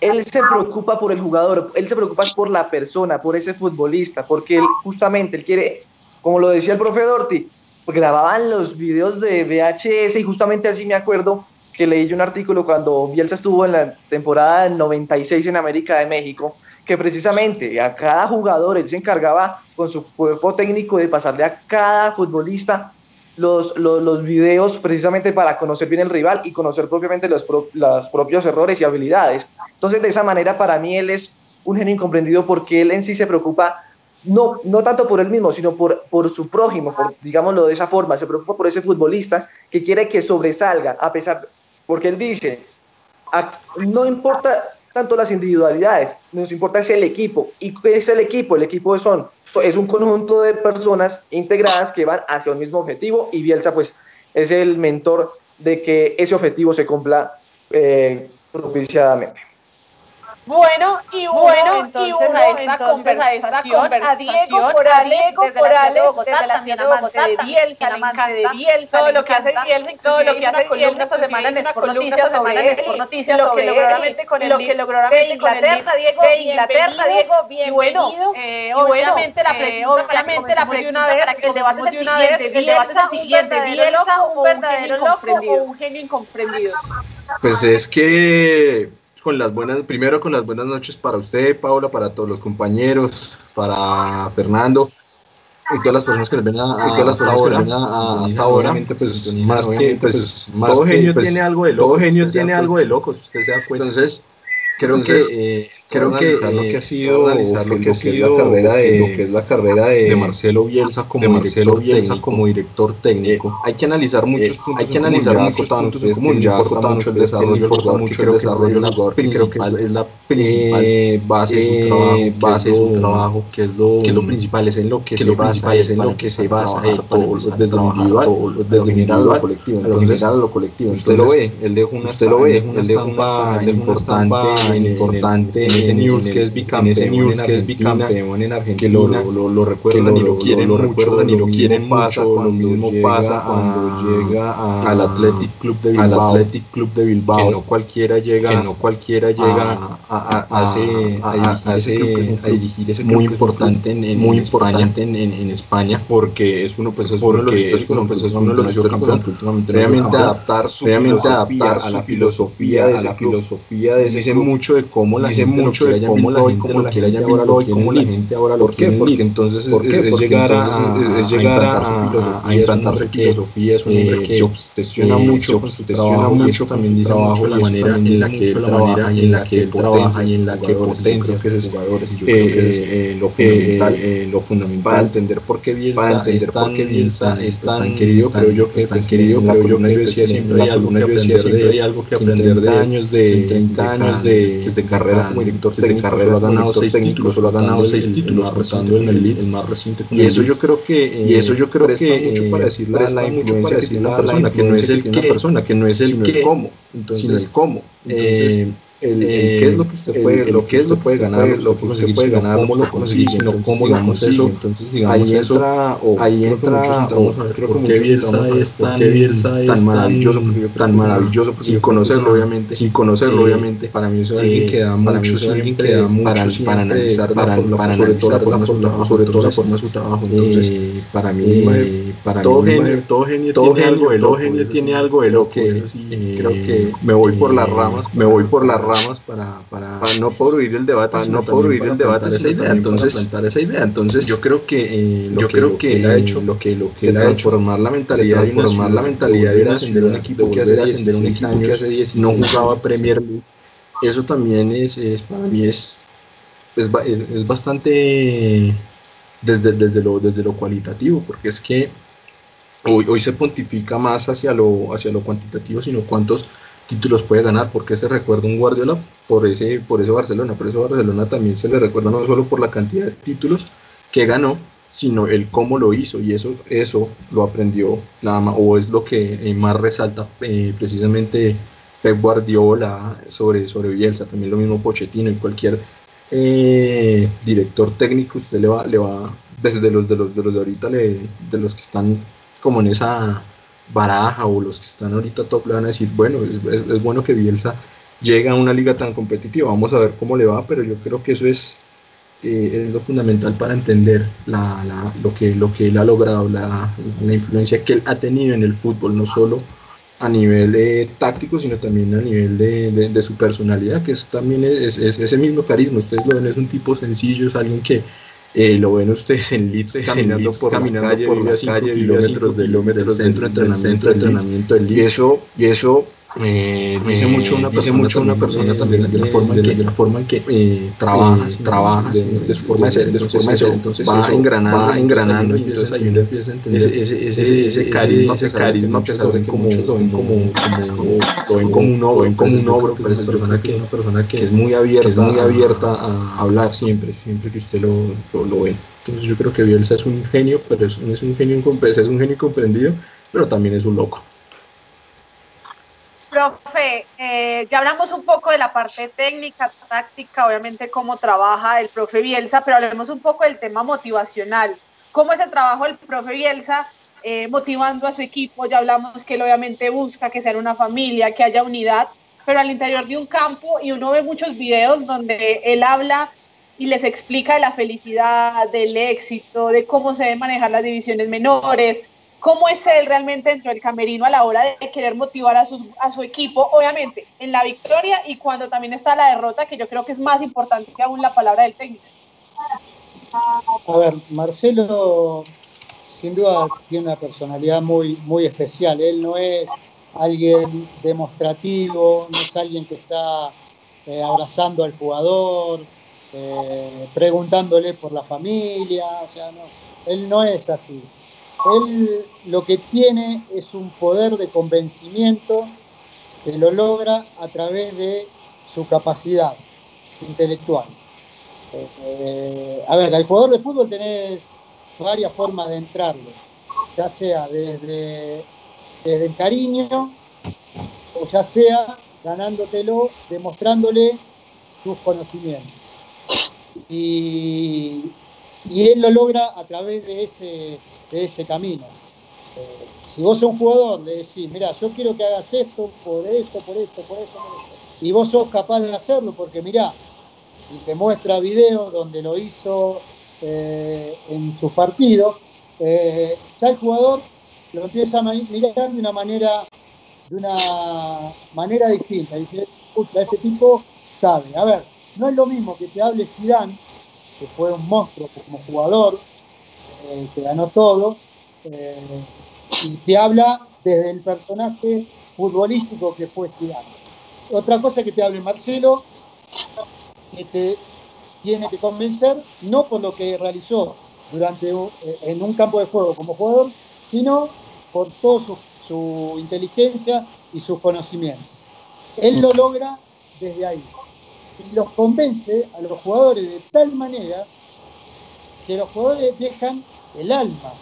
él se preocupa por el jugador, él se preocupa por la persona, por ese futbolista, porque él justamente, él quiere, como lo decía el profe Dorti, grababan los videos de VHS y justamente así me acuerdo que leí un artículo cuando Bielsa estuvo en la temporada 96 en América de México, que precisamente a cada jugador él se encargaba con su cuerpo técnico de pasarle a cada futbolista los, los, videos precisamente para conocer bien el rival y conocer propiamente los, los propios errores y habilidades. Entonces, de esa manera, para mí, él es un genio incomprendido porque él en sí se preocupa no, no tanto por él mismo, sino por, por su prójimo, digámoslo de esa forma, se preocupa por ese futbolista que quiere que sobresalga, a pesar, porque él dice, no importa tanto las individualidades, nos importa es el equipo. ¿Y qué es el equipo? El equipo son, es un conjunto de personas integradas que van hacia un mismo objetivo y Bielsa pues es el mentor de que ese objetivo se cumpla eh, propiciadamente.
Bueno, y bueno, entonces, y uno, a, esta entonces a esta conversación, a Diego Morales, a Diego desde Morales, la Bogotá, desde la ciudad de Bogotá, de Bielsa, de todo lo que hace Bielsa, todo lo que hace Bielsa esta semana en Sport Noticias sobre Sport Noticias lo que logró realmente con el lo que logró realmente con Inglaterra, Diego, de Inglaterra, Diego, bienvenido. Eh, obviamente la pregunta, obviamente la pregunta para que el debate el siguiente, el debate es el siguiente, Bielsa, un verdadero loco o un genio incomprendido.
Pues es que con las buenas, primero con las buenas noches para usted, Paula, para todos los compañeros, para Fernando y todas las personas que nos ven a, a, todas las personas que nos ven a, hasta ahora. Pues, más que, pues, más todo genio pues, tiene algo de loco. Todo genio tiene algo de locos, usted se da cuenta. Entonces, creo que eh, creo que lo que ha sido analizar lo que ha sido la carrera de lo que es la carrera de, de Marcelo Bielsa como de Marcelo Bielsa técnico. como director técnico. eh, hay que analizar muchos puntos hay que analizar muchos puntos en común. ya importa mucho el desarrollo importa mucho el desarrollo del jugador creo que es la principal eh, base de su trabajo base de su trabajo que es lo que es lo principal es en lo que se basa es en lo que se basa desde lo individual desde individual colectivo entonces lo colectivo usted lo ve él dejó una usted lo ve él dejó una importante importante ese news que es bicampeón, ese que es bicampeón en Argentina, que lo, lo, lo recuerdan y lo quieren, lo recuerdan y lo quieren pasa lo mismo pasa cuando llega al Athletic Club de Bilbao, al Athletic Club de Bilbao, que no cualquiera llega, que no cualquiera llega a, dirigir ese club muy importante en, muy importante en, España, porque es uno pues es uno de los pues es uno de los campeones últimamente, previamente adaptar su adaptar a la filosofía de la filosofía de dice mucho de cómo la gente mucho de cómo la gente lo quiere llamar hoy, cómo la gente ahora lo quiere. Porque entonces es llegar a implantar su filosofía, es un hombre que se obsesiona mucho con su trabajo, mucho también dice trabajo, la manera en la que él trabaja y en la que él trabaja y en la que potencia que esos jugadores. Lo fundamental, lo fundamental, entender por qué Bielsa, entender por qué Bielsa es tan querido, creo yo que es tan querido, creo yo que yo decía siempre hay algo, yo decía siempre hay algo que aprender de años de 30 años de carrera como director carrera solo ha ganado seis títulos, solo ha ganado seis títulos, restando en el Leeds, más reciente y eso yo creo que y eso yo creo que mucho para decir la, la influencia que tiene la persona, que no es el que, persona, que no es el que, cómo, entonces el cómo. Entonces, el, el, qué es lo que usted puede, lo que es lo que puede ganar, lo que usted puede ganar, cómo lo consigue, sino cómo lo consigue. Entonces, digamos, ahí entra, o ahí entra, creo que muchos Bielsa es tan, Bielsa es tan maravilloso, tan maravilloso, sin conocerlo, obviamente, sin conocerlo, obviamente. Para mí eso es alguien que da mucho, alguien que da mucho para analizar, para analizar sobre todo la forma de su trabajo. Entonces, para mí, para todo genio, todo genio, todo genio, todo genio tiene algo de lo que creo que me voy por las ramas, me voy por las ramas para, para, para no oír el debate, para no oír el debate esa idea, entonces plantar esa idea, entonces yo creo que eh, yo creo que, él ha hecho lo que lo que él ha hecho formar la mentalidad de formar la mentalidad de ascender un equipo que hace ascender un equipo que hace 10 no jugaba Premier League. Eso también es, es para mí es es, es bastante desde, desde, lo, desde lo cualitativo, porque es que hoy, hoy se pontifica más hacia lo, hacia lo cuantitativo, sino cuántos títulos puede ganar, porque se recuerda un Guardiola por ese, por ese Barcelona, por ese Barcelona también se le recuerda no solo por la cantidad de títulos que ganó, sino el cómo lo hizo y eso, eso lo aprendió nada más, o es lo que más resalta eh, precisamente Pep Guardiola sobre, sobre Bielsa, también lo mismo Pochettino y cualquier eh, director técnico, usted le va, le va desde los de los de los de ahorita le, de los que están como en esa baraja o los que están ahorita top le van a decir, bueno, es, es, bueno que Bielsa llegue a una liga tan competitiva, vamos a ver cómo le va, pero yo creo que eso es, eh, es lo fundamental para entender la, la, lo, que, lo que él ha logrado, la, la, influencia que él ha tenido en el fútbol, no solo a nivel eh, táctico, sino también a nivel de, de, de su personalidad, que es también es, es, ese mismo carisma, ustedes lo ven, es un tipo sencillo, es alguien que eh, lo ven ustedes en Leeds caminando por caminando la calle, por la calle, kilómetros, del, del centro de entrenamiento, entrenamiento del Leeds. Y eso, y eso eh, dice eh, mucho una dice persona, mucho una persona eh, también de, la forma en que, de la forma en que eh, trabajas, trabajas de, de, su forma de ser, de su forma de ser. Entonces va engranando, va engranando y entonces ahí uno empieza a entender ese, ese, ese, carisma, ese carisma, a pesar de que muchos lo ven como, como, lo ven como un ogro, como un ogro, pero es una persona que, una persona que es muy abierta, es muy abierta a hablar siempre, siempre que usted lo, lo, lo ve. Entonces yo creo que Bielsa es un genio, pero es, es un genio es un genio comprendido, pero también es un loco.
Profe, eh, ya hablamos un poco de la parte técnica, táctica, obviamente cómo trabaja el profe Bielsa, pero hablemos un poco del tema motivacional. ¿Cómo es el trabajo del profe Bielsa eh, motivando a su equipo? Ya hablamos que él obviamente busca que sea una familia, que haya unidad, pero al interior de un campo y uno ve muchos videos donde él habla y les explica de la felicidad, del éxito, de cómo se deben manejar las divisiones menores, ¿Cómo es él realmente dentro del camerino a la hora de querer motivar a su, equipo? Obviamente, en la victoria y cuando también está la derrota, que yo creo que es más importante que aún la palabra del técnico.
A ver, Marcelo sin duda tiene una personalidad muy, muy especial. Él no es alguien demostrativo, no es alguien que está eh, abrazando al jugador, eh, preguntándole por la familia, o sea, no, él no es así. Él lo que tiene es un poder de convencimiento que lo logra a través de su capacidad intelectual. Eh, a ver, al jugador de fútbol tenés varias formas de entrarle, ya sea desde, desde el cariño o ya sea ganándotelo, demostrándole tus conocimientos. Y, y él lo logra a través de ese, de ese camino. Eh, si vos sos un jugador, le decís, mira, yo quiero que hagas esto, por esto, por esto, por esto, por esto, y vos sos capaz de hacerlo, porque mirá, y te muestra videos donde lo hizo eh, en sus partidos, eh, ya el jugador lo empieza a de una manera, de una manera distinta. Dice, puta, este tipo sabe. A ver, no es lo mismo que te hable Zidane, que fue un monstruo como jugador, eh, ganó todo, eh, y te habla desde el personaje futbolístico que fue Zidane. Otra cosa que te hable Marcelo, que te tiene que convencer, no por lo que realizó durante eh, en un campo de juego como jugador, sino por toda su inteligencia y sus conocimientos. Él lo logra desde ahí y los convence a los jugadores de tal manera que los jugadores dejan el alma.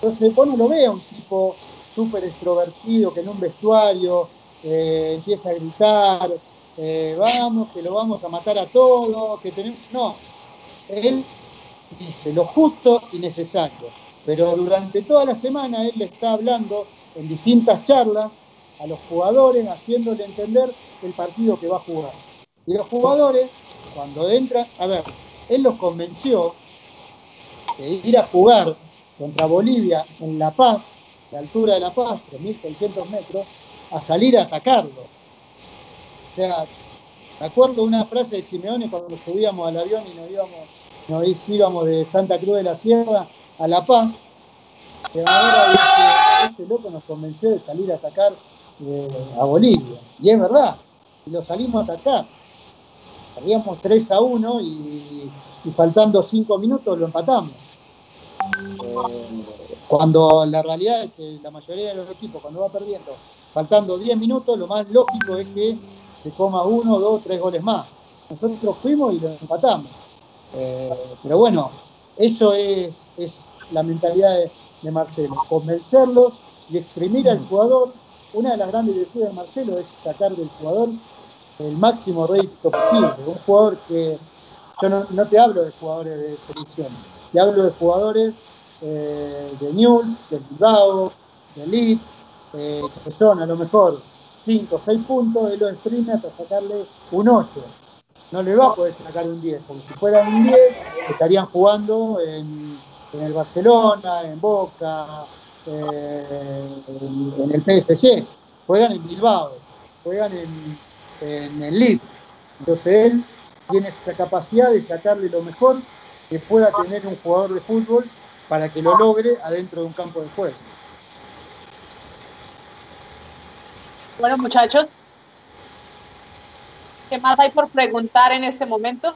Entonces vos no lo ve a un tipo súper extrovertido que en un vestuario eh, empieza a gritar, eh, vamos, que lo vamos a matar a todos, que tenemos... No, él dice lo justo y necesario, pero durante toda la semana él le está hablando en distintas charlas a los jugadores, haciéndole entender el partido que va a jugar. Y los jugadores, cuando entran, a ver, él los convenció de ir a jugar contra Bolivia en La Paz, la altura de La Paz, 3.600 metros, a salir a atacarlo. O sea, me acuerdo una frase de Simeone cuando subíamos al avión y nos íbamos, nos íbamos de Santa Cruz de la Sierra a La Paz, que ahora este, loco nos convenció de salir a atacar eh, a Bolivia. Y es verdad, y lo salimos a atacar. Perdíamos 3 a 1 y, y faltando 5 minutos lo empatamos. Eh, cuando la realidad es que la mayoría de los equipos, cuando va perdiendo, faltando 10 minutos, lo más lógico es que se coma uno, dos, tres goles más. Nosotros fuimos y lo empatamos. Eh, pero bueno, eso es, es la mentalidad de, Marcelo, convencerlos y exprimir al jugador. Una de las grandes virtudes de Marcelo es sacar del jugador el máximo rédito posible. Un jugador que, yo no, no, te hablo de jugadores de selección, te hablo de jugadores eh, de Newell, de Bilbao, de Elite, eh, que son a lo mejor 5 o 6 puntos, él lo exprime hasta sacarle un 8. No le va a poder sacar un 10, porque si fueran un 10 estarían jugando en, el Barcelona, en Boca, eh, en, en, el PSG, juegan en Bilbao, juegan en, en el Leeds. Entonces él tiene esa capacidad de sacarle lo mejor que pueda tener un jugador de fútbol para que lo logre adentro de un campo de juego.
Bueno, muchachos, ¿qué más hay por preguntar en este momento?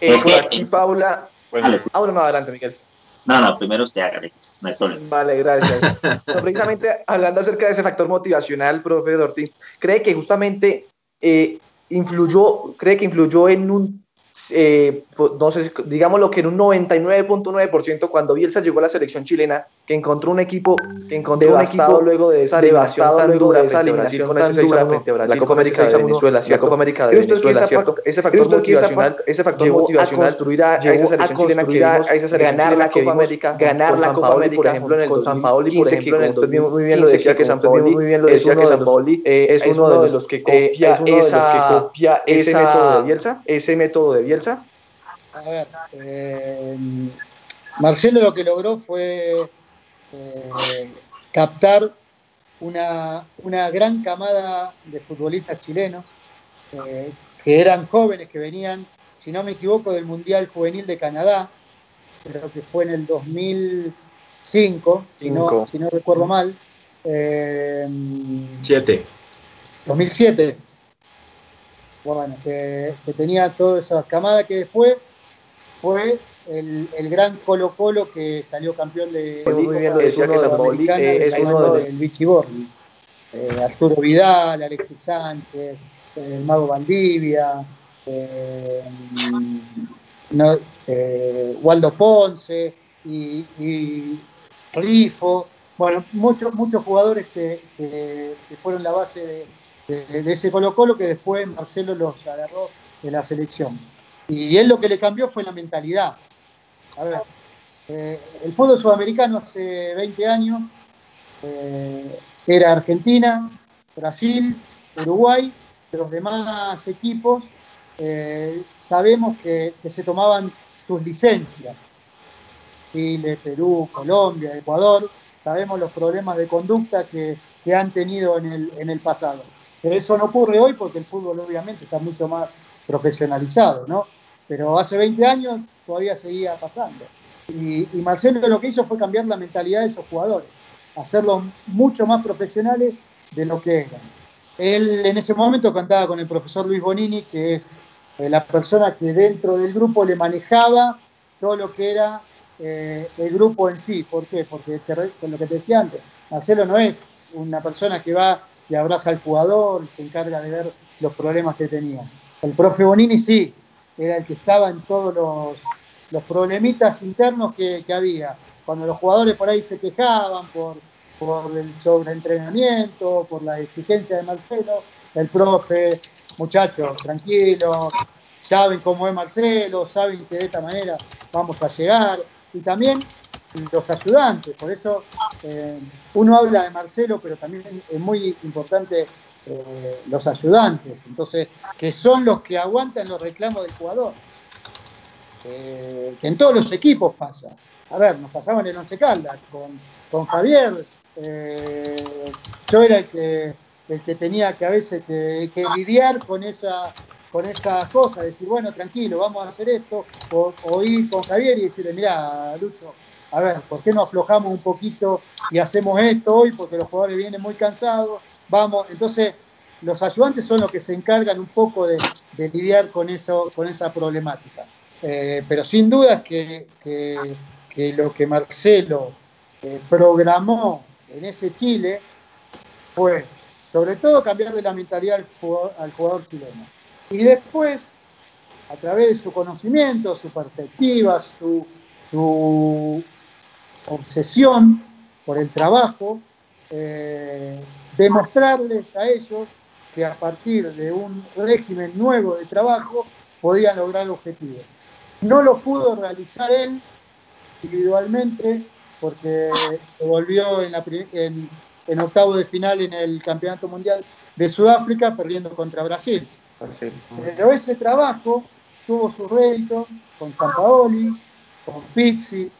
Eh, por aquí, Paula. Bueno, ah, bueno, no, adelante, Miguel.
No, no, primero usted hágale, no hay problema.
Vale, gracias. <laughs> no, precisamente hablando acerca de ese factor motivacional, profe Dorti, ¿cree que justamente eh, influyó, cree que influyó en un eh, no sé, digamos lo que en un 99.9% cuando Bielsa llegó a la selección chilena, que encontró un equipo que encontró devastado un equipo luego de esa devastado luego de esa eliminación con ese dura frente a Brasil, la Copa América de Venezuela, la Copa América de Venezuela. Ese factor motivacional, ese factor motivacional a construir a, esa selección chilena que vimos, a esa selección ganar la Copa América, ganar la Copa América, por ejemplo, en el con San Paoli, por ejemplo, en el 2015, muy bien lo decía que San Paoli, muy bien lo decía que San Paoli es uno de los que copia ese método de Bielsa, ese método de Bielsa
a ver, eh, Marcelo lo que logró fue eh, captar una, una, gran camada de futbolistas chilenos eh, que eran jóvenes, que venían, si no me equivoco, del Mundial Juvenil de Canadá, creo que fue en el 2005, si no, si no recuerdo mal.
Siete.
2007. Bueno, que, que tenía toda esa camada que después fue el, el gran Colo Colo que salió campeón de de
es uno de-
del Vichy Borghi. Eh, Arturo Vidal, Alexis Sánchez, eh, el Mago Valdivia, eh, no, eh, Waldo Ponce y, y Rifo. Bueno, muchos muchos jugadores que, que- que fueron la base de, de- ese Colo Colo que después Marcelo los agarró de la selección. Y él lo que le cambió fue la mentalidad. A ver, eh, el fútbol sudamericano hace 20 años eh, era Argentina, Brasil, Uruguay, los demás equipos eh, sabemos que, que se tomaban sus licencias. Chile, Perú, Colombia, Ecuador, sabemos los problemas de conducta que, que han tenido en el, en el pasado. Eso no ocurre hoy porque el fútbol obviamente está mucho más profesionalizado, ¿no? Pero hace 20 años todavía seguía pasando. Y, y Marcelo lo que hizo fue cambiar la mentalidad de esos jugadores, hacerlos mucho más profesionales de lo que eran. Él en ese momento contaba con el profesor Luis Bonini, que es eh, la persona que dentro del grupo le manejaba todo lo que era eh, el grupo en sí. ¿Por qué? Porque con lo que te decía antes, Marcelo no es una persona que va y abraza al jugador y se encarga de ver los problemas que tenía. El profe Bonini sí, era el que estaba en todos los, los problemitas internos que, que había. Cuando los jugadores por ahí se quejaban por, por el sobreentrenamiento, por la exigencia de Marcelo, el profe, muchachos, tranquilos, saben cómo es Marcelo, saben que de esta manera vamos a llegar. Y también los ayudantes, por eso eh, uno habla de Marcelo, pero también es muy importante eh, los ayudantes, entonces, que son los que aguantan los reclamos del jugador. Eh, que en todos los equipos pasa. A ver, nos pasaba en el Once Caldas con, con Javier. yo era el que, el que tenía que a veces que, lidiar con esa con esas cosas, decir, bueno, tranquilo, vamos a hacer esto, o ir con Javier y decirle, mira, Lucho, a ver, ¿por qué no aflojamos un poquito y hacemos esto hoy? Porque los jugadores vienen muy cansados, vamos, entonces los ayudantes son los que se encargan un poco de, lidiar con, eso, con esa problemática. Eh, pero sin duda que, que, que lo que Marcelo eh, programó en ese Chile fue, sobre todo, cambiarle la mentalidad al jugador, al jugador chileno. Y después, a través de su conocimiento, su perspectiva, su, su obsesión por el trabajo, eh, demostrarles a ellos que a partir de un régimen nuevo de trabajo podían lograr objetivos. No lo pudo realizar él individualmente porque se volvió en, la, pri- en, en octavo de final en el Campeonato Mundial de Sudáfrica perdiendo contra Brasil.
Brasil.
Pero ese trabajo tuvo su rédito con San Paoli, con Pizzi,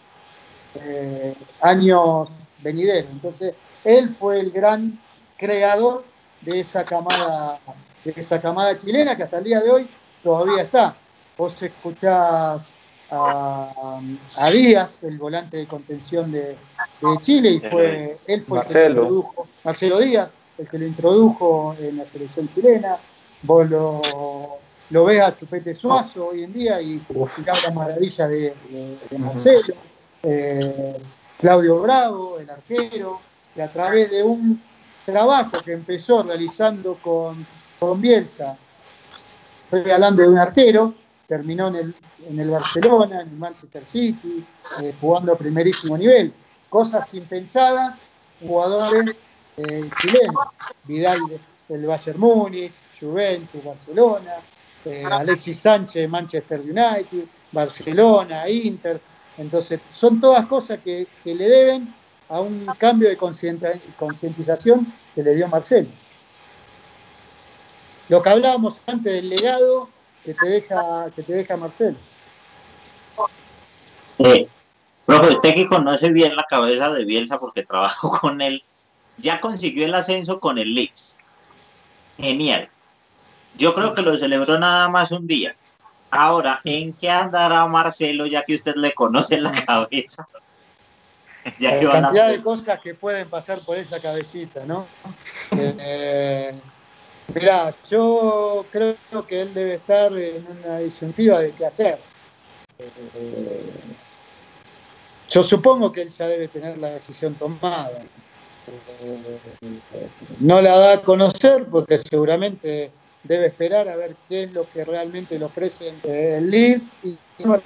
eh, años venideros. Entonces, él fue el gran creador de esa camada, de esa camada chilena que hasta el día de hoy todavía está. Vos escuchás a, a Díaz, el volante de contención de, de Chile, y fue, él fue el que
Marcelo.
lo introdujo, Marcelo Díaz, el que lo introdujo en la selección chilena. Vos lo, lo ves a Chupete Suazo hoy en día y, y habla maravilla de, de- de Marcelo. Eh, Claudio Bravo, el arquero, que a través de un trabajo que empezó realizando con, con Bielsa, hablando de un arquero, terminó en el, en el Barcelona, en el Manchester City, eh, jugando a primerísimo nivel. Cosas impensadas, jugadores eh, chilenos, Vidal del Bayern Múnich, Juventus, Barcelona, Alexis Sánchez, Manchester United, Barcelona, Inter. Entonces, son todas cosas que, que le deben a un cambio de concientización que le dio Marcelo. Lo que hablábamos antes del legado que te deja, que te deja Marcelo.
Eh, profe, usted que conoce bien la cabeza de Bielsa porque <laughs> trabajó con él, ya consiguió el ascenso con el Leeds. Genial. Yo creo que lo celebró nada más un día. Ahora, ¿en qué andará Marcelo ya que usted le conoce la <laughs> cabeza? <laughs> ya
La
que a-
cantidad de cosas que pueden pasar por esa cabecita, ¿no? <laughs> Eh,
Mirá, yo creo que él debe estar en una disyuntiva de qué hacer. Eh, yo supongo que él ya debe tener la decisión tomada. Eh, no la da a conocer porque seguramente debe esperar a ver qué es lo que realmente le ofrecen el Leeds y no al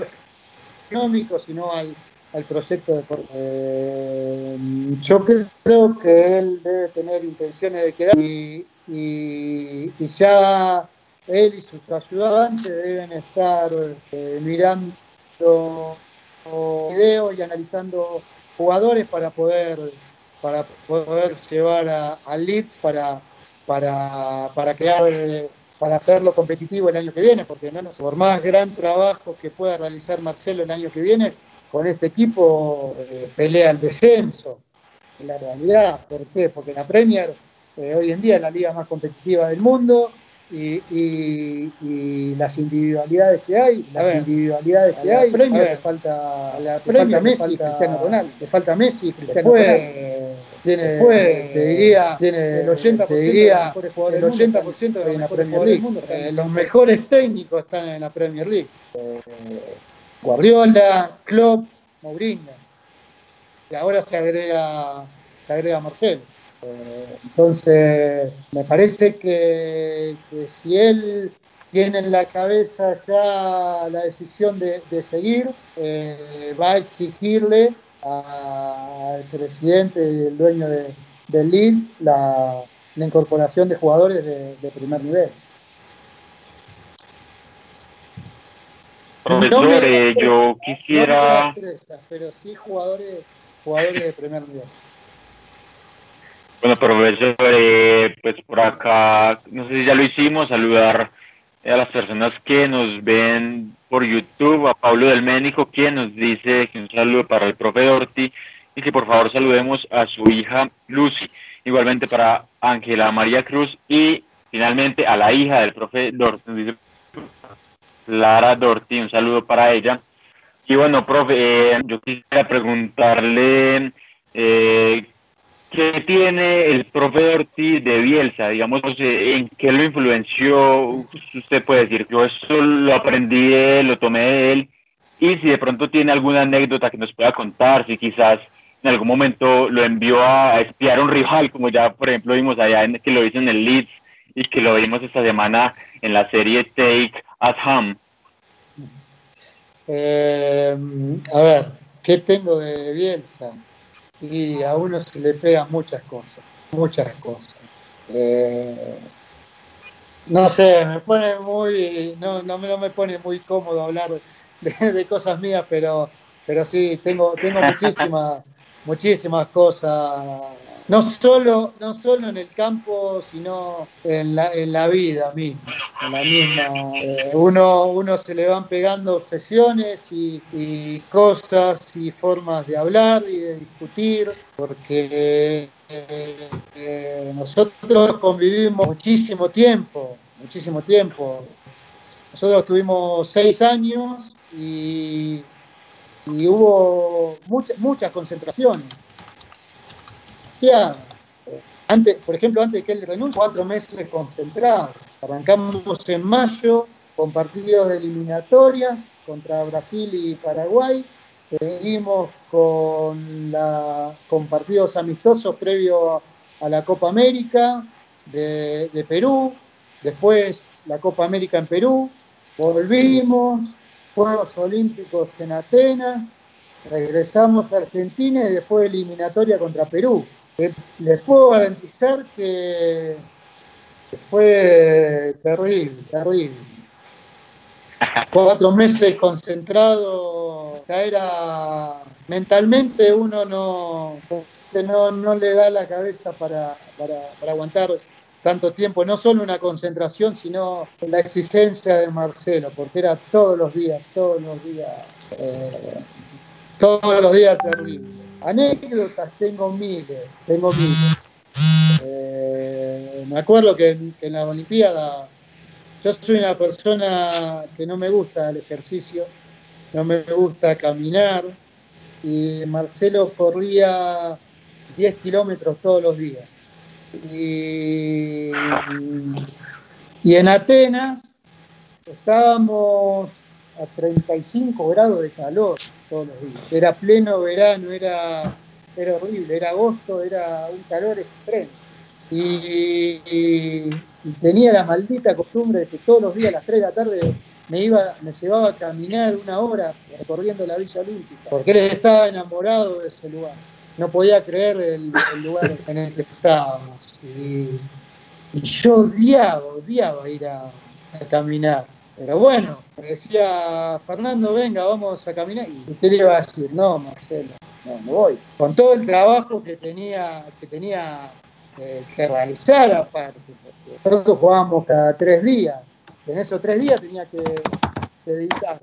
económico, sino al, al proyecto de eh, yo creo que él debe tener intenciones de quedar y, y, ya él y sus ayudantes deben estar eh, mirando videos y analizando jugadores para poder para poder llevar a, a Leeds para, para, para crear para hacerlo competitivo el año que viene, porque no nos, por más gran trabajo que pueda realizar Marcelo el año que viene, con este equipo eh, pelea el descenso. En la realidad, ¿por qué? Porque la Premier eh, hoy en día es la liga más competitiva del mundo y, las individualidades que hay, las individualidades que hay, Premier, le falta, la falta Messi y Cristiano Ronaldo, le falta Messi y Cristiano Ronaldo. Tiene, Después, te diría, tiene el 80%, diría, el 80 de la Premier League. Eh, los mejores técnicos están en la Premier League. Guardiola, Klopp, Mourinho. Y ahora se agrega, se agrega Marcelo. Eh, entonces, me parece que, si él tiene en la cabeza ya la decisión de, seguir, eh, va a exigirle al presidente y el dueño de, del Leeds la, incorporación de jugadores de primer nivel.
Profesor, eh, yo quisiera...
pero sí jugadores, jugadores de primer nivel.
Bueno, profesor, eh, pues por acá, no sé si ya lo hicimos, saludar a las personas que nos ven por YouTube, a Pablo del Ménico, quien nos dice que un saludo para el profe Dorti y que por favor saludemos a su hija Lucy. Igualmente para Ángela María Cruz y finalmente a la hija del profe Dorti. Lara Dorti, un saludo para ella. Y bueno, profe, eh, yo quisiera preguntarle eh, qué tiene el profe Dorti de Bielsa, digamos, en qué lo influenció, usted puede decir, yo eso lo aprendí de él, lo tomé de él, y si de pronto tiene alguna anécdota que nos pueda contar, si quizás en algún momento lo envió a, espiar a un rival, como ya por ejemplo vimos allá en, que lo hizo en el Leeds y que lo vimos esta semana en la serie Take at Home.
Eh, a ver, ¿qué tengo de Bielsa? Y a uno se le pegan muchas cosas, muchas cosas. Eh, no sé, me pone muy, no, no, me pone muy cómodo hablar de, cosas mías, pero, pero sí, tengo, tengo muchísimas, muchísimas cosas no solo, no solo en el campo, sino en la, en la vida misma. La misma eh, uno, uno se le van pegando obsesiones y, cosas y formas de hablar y de discutir, porque eh, nosotros convivimos muchísimo tiempo, muchísimo tiempo. Nosotros tuvimos seis años y, y hubo muchas muchas concentraciones antes, por ejemplo, antes de que él renuncie, cuatro meses concentrados. Arrancamos en mayo con partidos de eliminatorias contra Brasil y Paraguay. Seguimos con, partidos amistosos previo a la Copa América de, de Perú. Después la Copa América en Perú. Volvimos, Juegos Olímpicos en Atenas, regresamos a Argentina y después eliminatoria contra Perú les puedo garantizar que, fue terrible, terrible. Cuatro meses concentrado, ya era mentalmente uno no, no, le da la cabeza para, aguantar tanto tiempo, no solo una concentración, sino la exigencia de Marcelo, porque era todos los días, todos los días, eh, todos los días terrible. Anécdotas tengo miles, tengo miles. Eh, me acuerdo que en, la Olimpiada yo soy una persona que no me gusta el ejercicio, no me gusta caminar y Marcelo corría 10 kilómetros todos los días.
Y, y en Atenas estábamos a 35 grados de calor todos los días. Era pleno verano, era, era horrible, era agosto, era un calor extremo. Y, y- tenía la maldita costumbre de que todos los días a las 3 de la tarde me iba, me llevaba a caminar una hora recorriendo la Villa Olímpica, porque él estaba enamorado de ese lugar. No podía creer el, lugar en el que estábamos. Y, yo odiaba, odiaba ir a caminar. Pero bueno, me decía Fernando, venga, vamos a caminar. ¿Y qué le iba a decir? No, Marcelo, no, no voy. Con todo el trabajo que tenía, que tenía eh, que realizar aparte, nosotros jugábamos cada tres días. En esos tres días tenía que, que editar.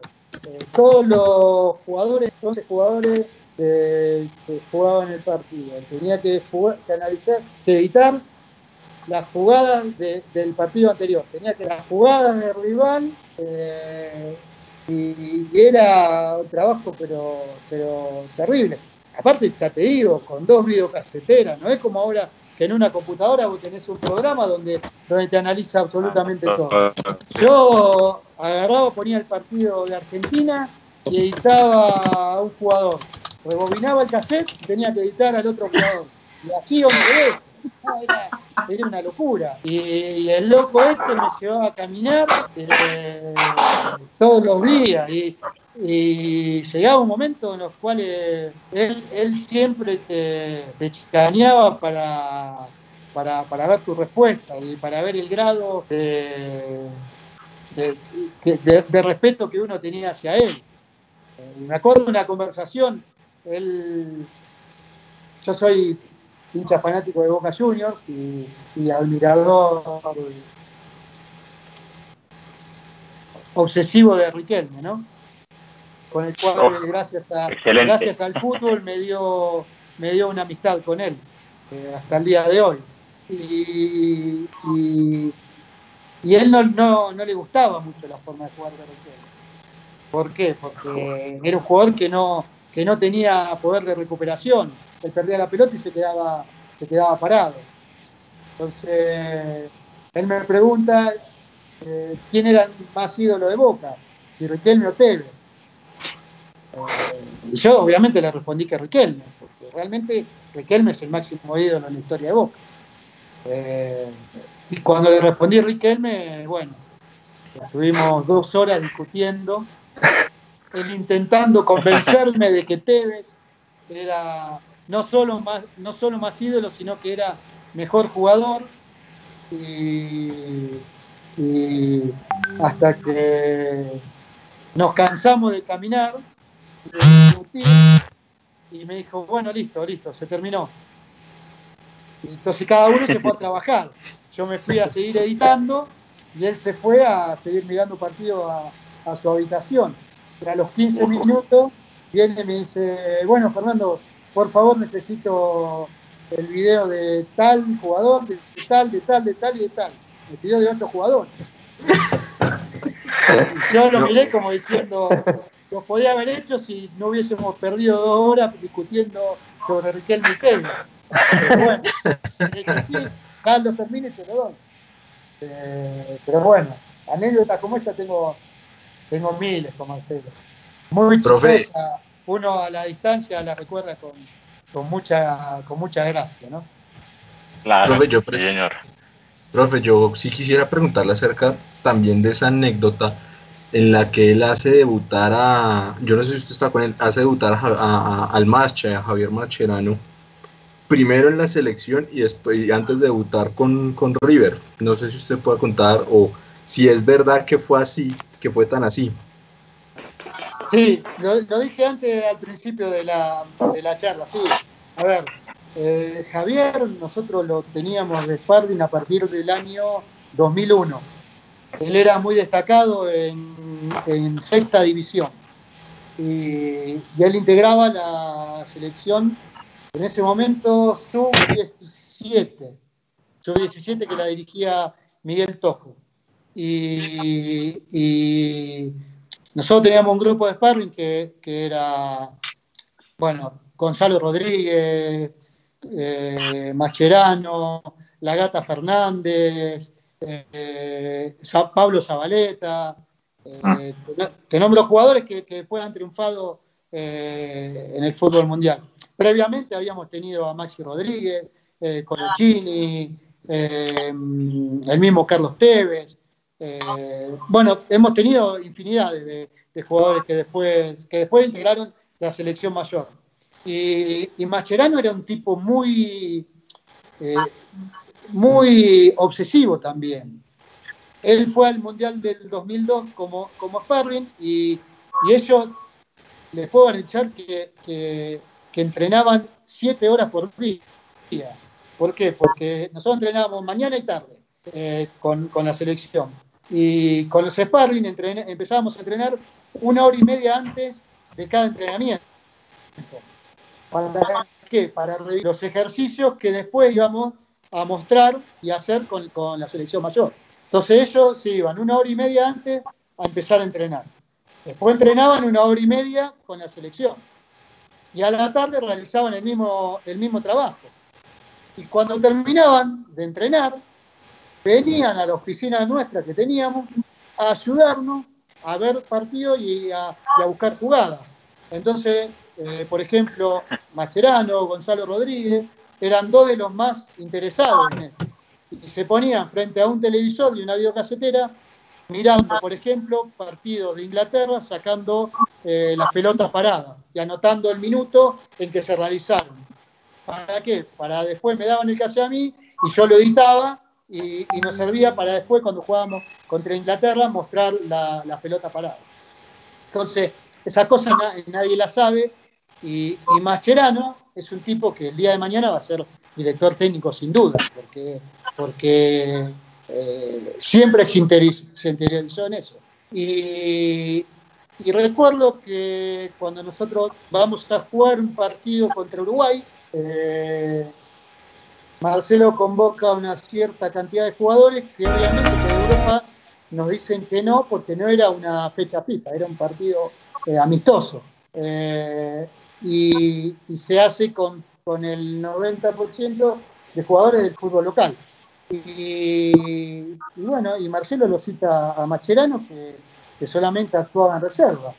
Eh, todos los jugadores, 11 jugadores eh, que jugaban el partido. Tenía que, jugar- que analizar, que editar las jugadas de- del partido anterior. Tenía que las jugadas del rival eh, y, y era un trabajo pero, pero terrible. Aparte, ya te digo, con dos videocaseteras, no es como ahora que en una computadora vos tenés un programa donde, donde te analiza absolutamente todo. Yo agarraba, ponía el partido de Argentina y editaba a un jugador. Rebobinaba el cassette y tenía que editar al otro jugador. Y así hombre. Era, una locura. Y, el loco este me llevaba a caminar eh, todos los días. Y, llegaba un momento en los cuales él, siempre te, te chicaneaba para, para, para ver tu respuesta y para ver el grado de- de respeto que uno tenía hacia él. Eh, Me acuerdo de una conversación, él, yo soy hincha fanático de Boca Juniors y, y admirador obsesivo de Riquelme, ¿no? Con el cual,
Oh,
gracias, a,
excelente.
gracias al fútbol, me dio, me dio una amistad con él eh, hasta el día de hoy. Y, y, y él no, no, no le gustaba mucho la forma de jugar de Riquelme. ¿Por qué? Porque era un jugador que no, que no tenía poder de recuperación. Él perdía la pelota y se quedaba, se quedaba parado. Entonces, él me pregunta eh, quién era más ídolo de Boca, si Riquelme o Tevez. Eh, y yo obviamente le respondí que Riquelme, porque realmente Riquelme es el máximo ídolo en la historia de Boca. Eh, y cuando le respondí Riquelme, bueno, estuvimos dos horas discutiendo, él intentando convencerme de que Tevez era no solo más, no solo más ídolo, sino que era mejor jugador. Y, y hasta que nos cansamos de caminar, y me dijo, bueno, listo, listo, se terminó. Entonces cada uno se fue a trabajar. Yo me fui a seguir editando y él se fue a seguir mirando partido a, a su habitación. Y a los 15 minutos viene y me dice, bueno, Fernando, por favor necesito el video de tal jugador, de tal, de tal, de tal y de tal. Me pidió de otro jugador. Y yo lo miré como diciendo, lo podía haber hecho si no hubiésemos perdido dos horas discutiendo sobre Riquelme y bueno, sí, Carlos termine y se lo doy. Eh, pero bueno, anécdotas como esa tengo, tengo miles con Marcelo. Muy chistosa. Uno a la distancia la recuerda con, con mucha, con mucha gracia, ¿no?
Claro,
Profe, yo
sí, señor.
Profe, yo sí quisiera preguntarle acerca también de esa anécdota en la que él hace debutar a, yo no sé si usted está con él, hace debutar a, a- a- al Masche, a Javier Mascherano, primero en la selección y después y antes de debutar con, con River. No sé si usted puede contar o si es verdad que fue así, que fue tan así.
Sí, lo, dije antes al principio de la, de la charla, sí. A ver, eh, Javier nosotros lo teníamos de sparring a partir del año 2001. Él era muy destacado en, en sexta división. Y, y él integraba la selección en ese momento sub-17. Sub-17 que la dirigía Miguel Tojo. Y, y nosotros teníamos un grupo de sparring que, que era, bueno, Gonzalo Rodríguez, eh, Mascherano, La Gata Fernández, eh, Pablo Zabaleta, eh, te, nombro jugadores que, que después han triunfado eh, en el fútbol mundial. Previamente habíamos tenido a Maxi Rodríguez, eh, Colochini, el mismo Carlos Tevez. Bueno, hemos tenido infinidad de, jugadores que después, que después integraron la selección mayor. Y, y Macherano era un tipo muy, muy obsesivo también. Él fue al Mundial del 2002 como, como sparring y, y ellos, les puedo garantizar que, que, entrenaban siete horas por día. ¿Por qué? Porque nosotros entrenábamos mañana y tarde eh, con, con, la selección. Y con los sparring empezábamos a entrenar una hora y media antes de cada entrenamiento. ¿Para qué? Para los ejercicios que después íbamos a mostrar y hacer con, con la selección mayor. Entonces ellos se iban una hora y media antes a empezar a entrenar. Después entrenaban una hora y media con la selección. Y a la tarde realizaban el mismo, el mismo trabajo. Y cuando terminaban de entrenar, venían a la oficina nuestra que teníamos a ayudarnos a ver partidos y a, buscar jugadas. Entonces, eh, por ejemplo, Mascherano, Gonzalo Rodríguez, eran dos de los más interesados en esto y se ponían frente a un televisor y una videocasetera mirando, por ejemplo, partidos de Inglaterra sacando eh, las pelotas paradas y anotando el minuto en que se realizaron. ¿Para qué? Para después me daban el caso a mí y yo lo editaba y, nos servía para después, cuando jugábamos contra Inglaterra, mostrar la, pelota parada. Entonces, esa cosa nadie la sabe y, y Mascherano es un tipo que el día de mañana va a ser director técnico sin duda, porque, porque eh, siempre se, interiorizó en eso. Y, recuerdo que cuando nosotros vamos a jugar un partido contra Uruguay, eh, Marcelo convoca una cierta cantidad de jugadores que obviamente de Europa nos dicen que no, porque no era una fecha FIFA, era un partido eh, amistoso. y, se hace con con el 90% de jugadores del fútbol local. Y, bueno, y Marcelo lo cita a Macherano, que, solamente actuaba en reserva.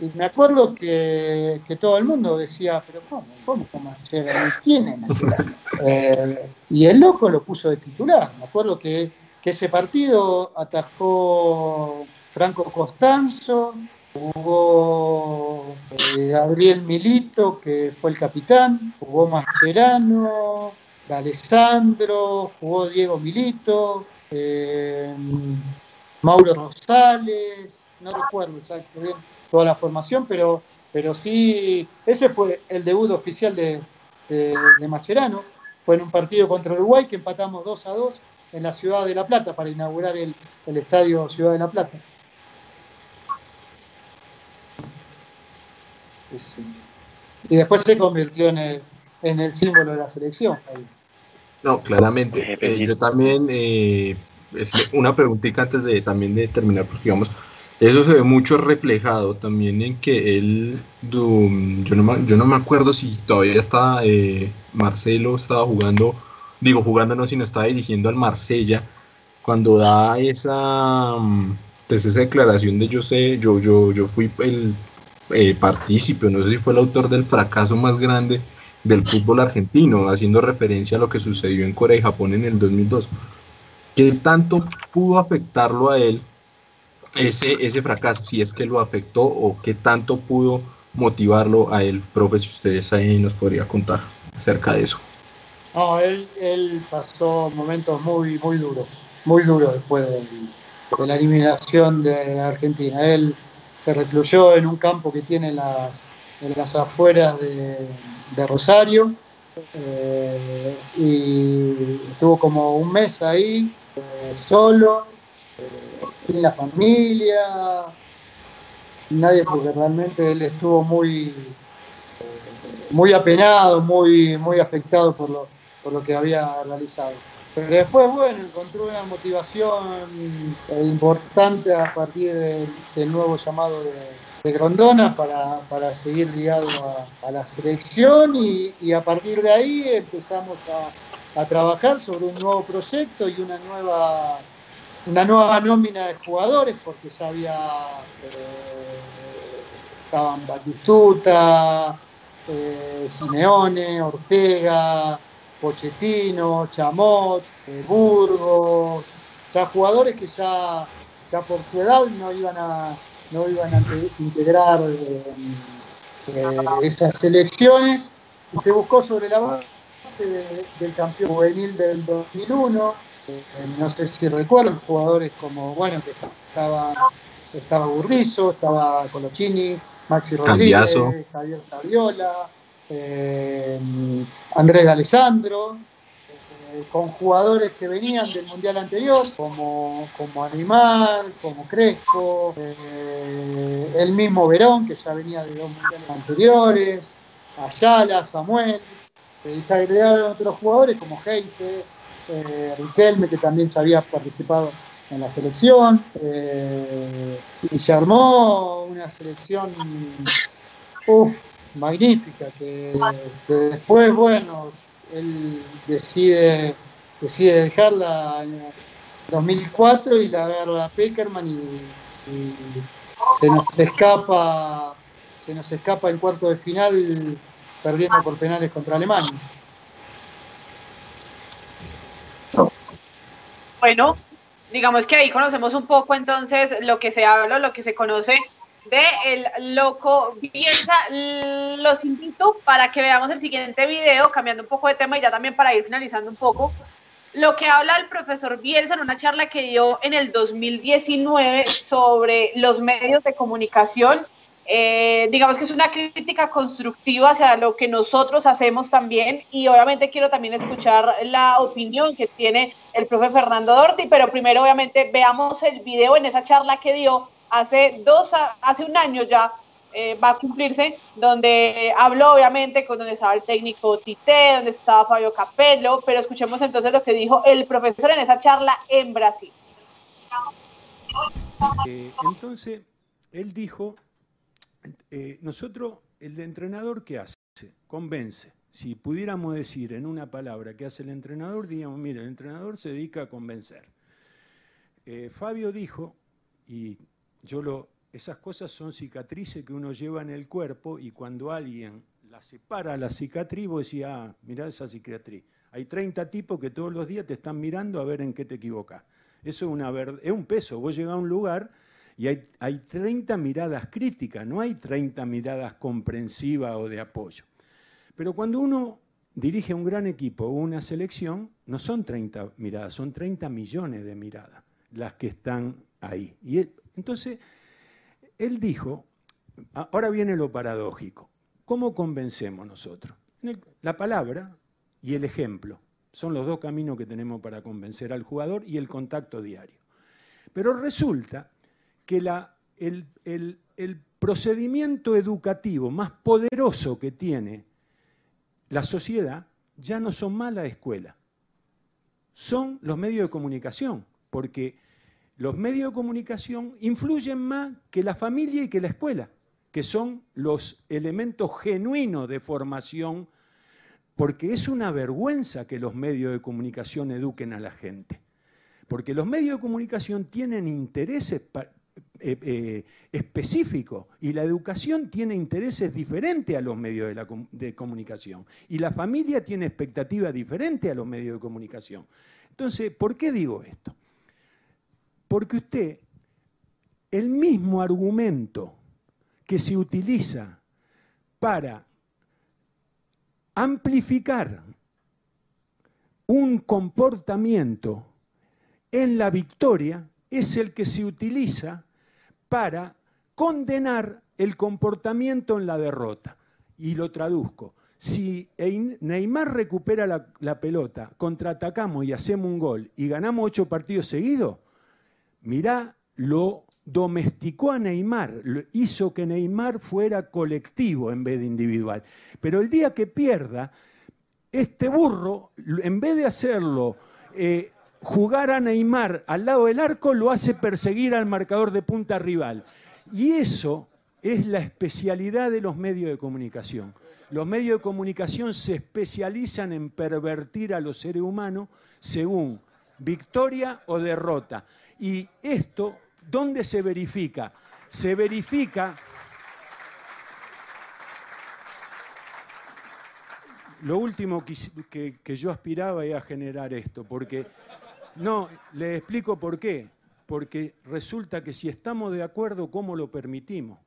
Y me acuerdo que, todo el mundo decía, pero ¿cómo? ¿Cómo Macherano? ¿Quién es eh, y el loco lo puso de titular. Me acuerdo que, que ese partido atajó Franco Costanzo, jugó eh, Gabriel Milito, que fue el capitán, jugó Mascherano, Alessandro, jugó Diego Milito, eh, Mauro Rosales, no recuerdo exactamente toda la formación, pero, pero sí, ese fue el debut oficial de, de, Mascherano, fue en un partido contra Uruguay que empatamos 2 a 2 en la ciudad de La Plata para inaugurar el, el estadio Ciudad de La Plata. Y después se convirtió en el, en el símbolo de la selección.
No, claramente. Eh, yo también, eh, una preguntita antes de también de terminar, porque digamos, eso se ve mucho reflejado también en que él, yo no, yo no me acuerdo si todavía está, eh, Marcelo estaba jugando, digo jugando no, sino estaba dirigiendo al Marsella, cuando da esa, mm, pues esa declaración de yo sé, yo, yo, yo fui el eh, partícipe, no sé si fue el autor del fracaso más grande del fútbol argentino, haciendo referencia a lo que sucedió en Corea y Japón en el 2002. ¿Qué tanto pudo afectarlo a él ese, ese fracaso? Si es que lo afectó o qué tanto pudo motivarlo a él, profe, si ustedes ahí nos podría contar acerca de eso.
No, él, él pasó momentos muy, muy duros, muy duros después de, de la eliminación de Argentina. Él se recluyó en un campo que tiene las, en las afueras de, Rosario eh, y estuvo como un mes ahí, eh, solo, eh, sin la familia, nadie porque realmente él estuvo muy, muy apenado, muy, muy afectado por lo, por lo que había realizado. Pero después, bueno, encontró una motivación importante a partir del nuevo llamado de, Grondona para, seguir ligado a, la selección y, a partir de ahí empezamos a trabajar sobre un nuevo proyecto y una nueva, una nueva nómina de jugadores, porque ya había, eh, estaban Batistuta, eh, Simeone, Ortega, Pochettino, Chamot, eh, Burgos, ya jugadores que ya, ya por su edad no iban a, no iban a integrar esas elecciones y se buscó sobre la base del campeón juvenil del 2001. Eh, no sé si recuerdan jugadores como, bueno, que estaba, estaba Burrizo, estaba Colochini, Maxi Rodríguez, Javier Saviola, eh, Andrés Alessandro, eh, con jugadores que venían del mundial anterior, como, como Animal, como Crespo, el mismo Verón, que ya venía de dos mundiales anteriores, Ayala, Samuel, y se agregaron otros jugadores como Heise, eh, Riquelme, que también ya había participado en la selección, eh, y se armó una selección magnífica, que, después, bueno, él decide, decide dejarla en 2004 y la agarra Peckerman y, se nos escapa se nos escapa en cuarto de final perdiendo por penales contra Alemania.
Bueno, digamos que ahí conocemos un poco entonces lo que se habla, lo que se conoce de el loco Bielsa. Los invito para que veamos el siguiente video, cambiando un poco de tema y ya también para ir finalizando un poco. Lo que habla el profesor Bielsa en una charla que dio en el 2019 sobre los medios de comunicación eh, digamos que es una crítica constructiva hacia lo que nosotros hacemos también y obviamente quiero también escuchar la opinión que tiene el profe Fernando Dorti, pero primero obviamente veamos el video en esa charla que dio hace dos, hace un año ya, eh, va a cumplirse, donde habló obviamente con donde estaba el técnico Tite, donde estaba Fabio Capello, pero escuchemos entonces lo que dijo el profesor en esa charla en Brasil.
Eh, entonces, él dijo eh, nosotros, el entrenador, ¿qué hace? Convence. Si pudiéramos decir en una palabra qué hace el entrenador, diríamos, mira, el entrenador se dedica a convencer. Eh, Fabio dijo, y yo lo, esas cosas son cicatrices que uno lleva en el cuerpo y cuando alguien la separa la cicatriz, vos decís, ah, mirá esa cicatriz. Hay 30 tipos que todos los días te están mirando a ver en qué te equivocas. Eso es, una es un peso. Vos llegás a un lugar y hay, hay 30 miradas críticas, no hay 30 miradas comprensivas o de apoyo. Pero cuando uno dirige un gran equipo o una selección, no son 30 miradas, son 30 millones de miradas las que están ahí. Y entonces, él dijo, ahora viene lo paradójico, ¿cómo convencemos nosotros? La palabra y el ejemplo son los dos caminos que tenemos para convencer al jugador y el contacto diario. Pero resulta que el, procedimiento educativo más poderoso que tiene la sociedad ya no son más la escuela, son los medios de comunicación, porque los medios de comunicación influyen más que la familia y que la escuela, que son los elementos genuinos de formación, porque es una vergüenza que los medios de comunicación eduquen a la gente, porque los medios de comunicación tienen intereses eh, eh, específico y la educación tiene intereses diferentes a los medios de, de comunicación y la familia tiene expectativas diferentes a los medios de comunicación. Entonces, ¿por qué digo esto? Porque usted, el mismo argumento que se utiliza para amplificar un comportamiento en la victoria es el que se utiliza para condenar el comportamiento en la derrota. Y lo traduzco. Si Neymar recupera la, pelota, contraatacamos y hacemos un gol y ganamos ocho partidos seguidos, mirá, lo domesticó a Neymar, hizo que Neymar fuera colectivo en vez de individual. Pero el día que pierda, este burro, en vez de hacerlo eh, jugar a Neymar al lado del arco lo hace perseguir al marcador de punta rival. Y eso es la especialidad de los medios de comunicación. Los medios de comunicación se especializan en pervertir a los seres humanos según victoria o derrota. Y esto, ¿dónde se verifica? Se verifica... Lo último que, yo aspiraba era generar esto, porque... No, le explico por qué. Porque resulta que si estamos de acuerdo, ¿cómo lo permitimos?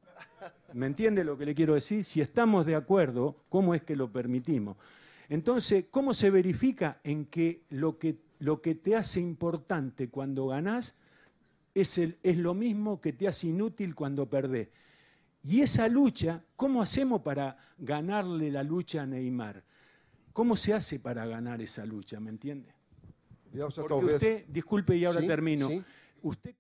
¿Me entiende lo que le quiero decir? Si estamos de acuerdo, ¿cómo es que lo permitimos? Entonces, ¿cómo se verifica en que lo que, lo que te hace importante cuando ganás es, el, es lo mismo que te hace inútil cuando perdés? Y esa lucha, ¿cómo hacemos para ganarle la lucha a Neymar? ¿Cómo se hace para ganar esa lucha? ¿Me entiende? Porque usted, disculpe y ahora termino. Usted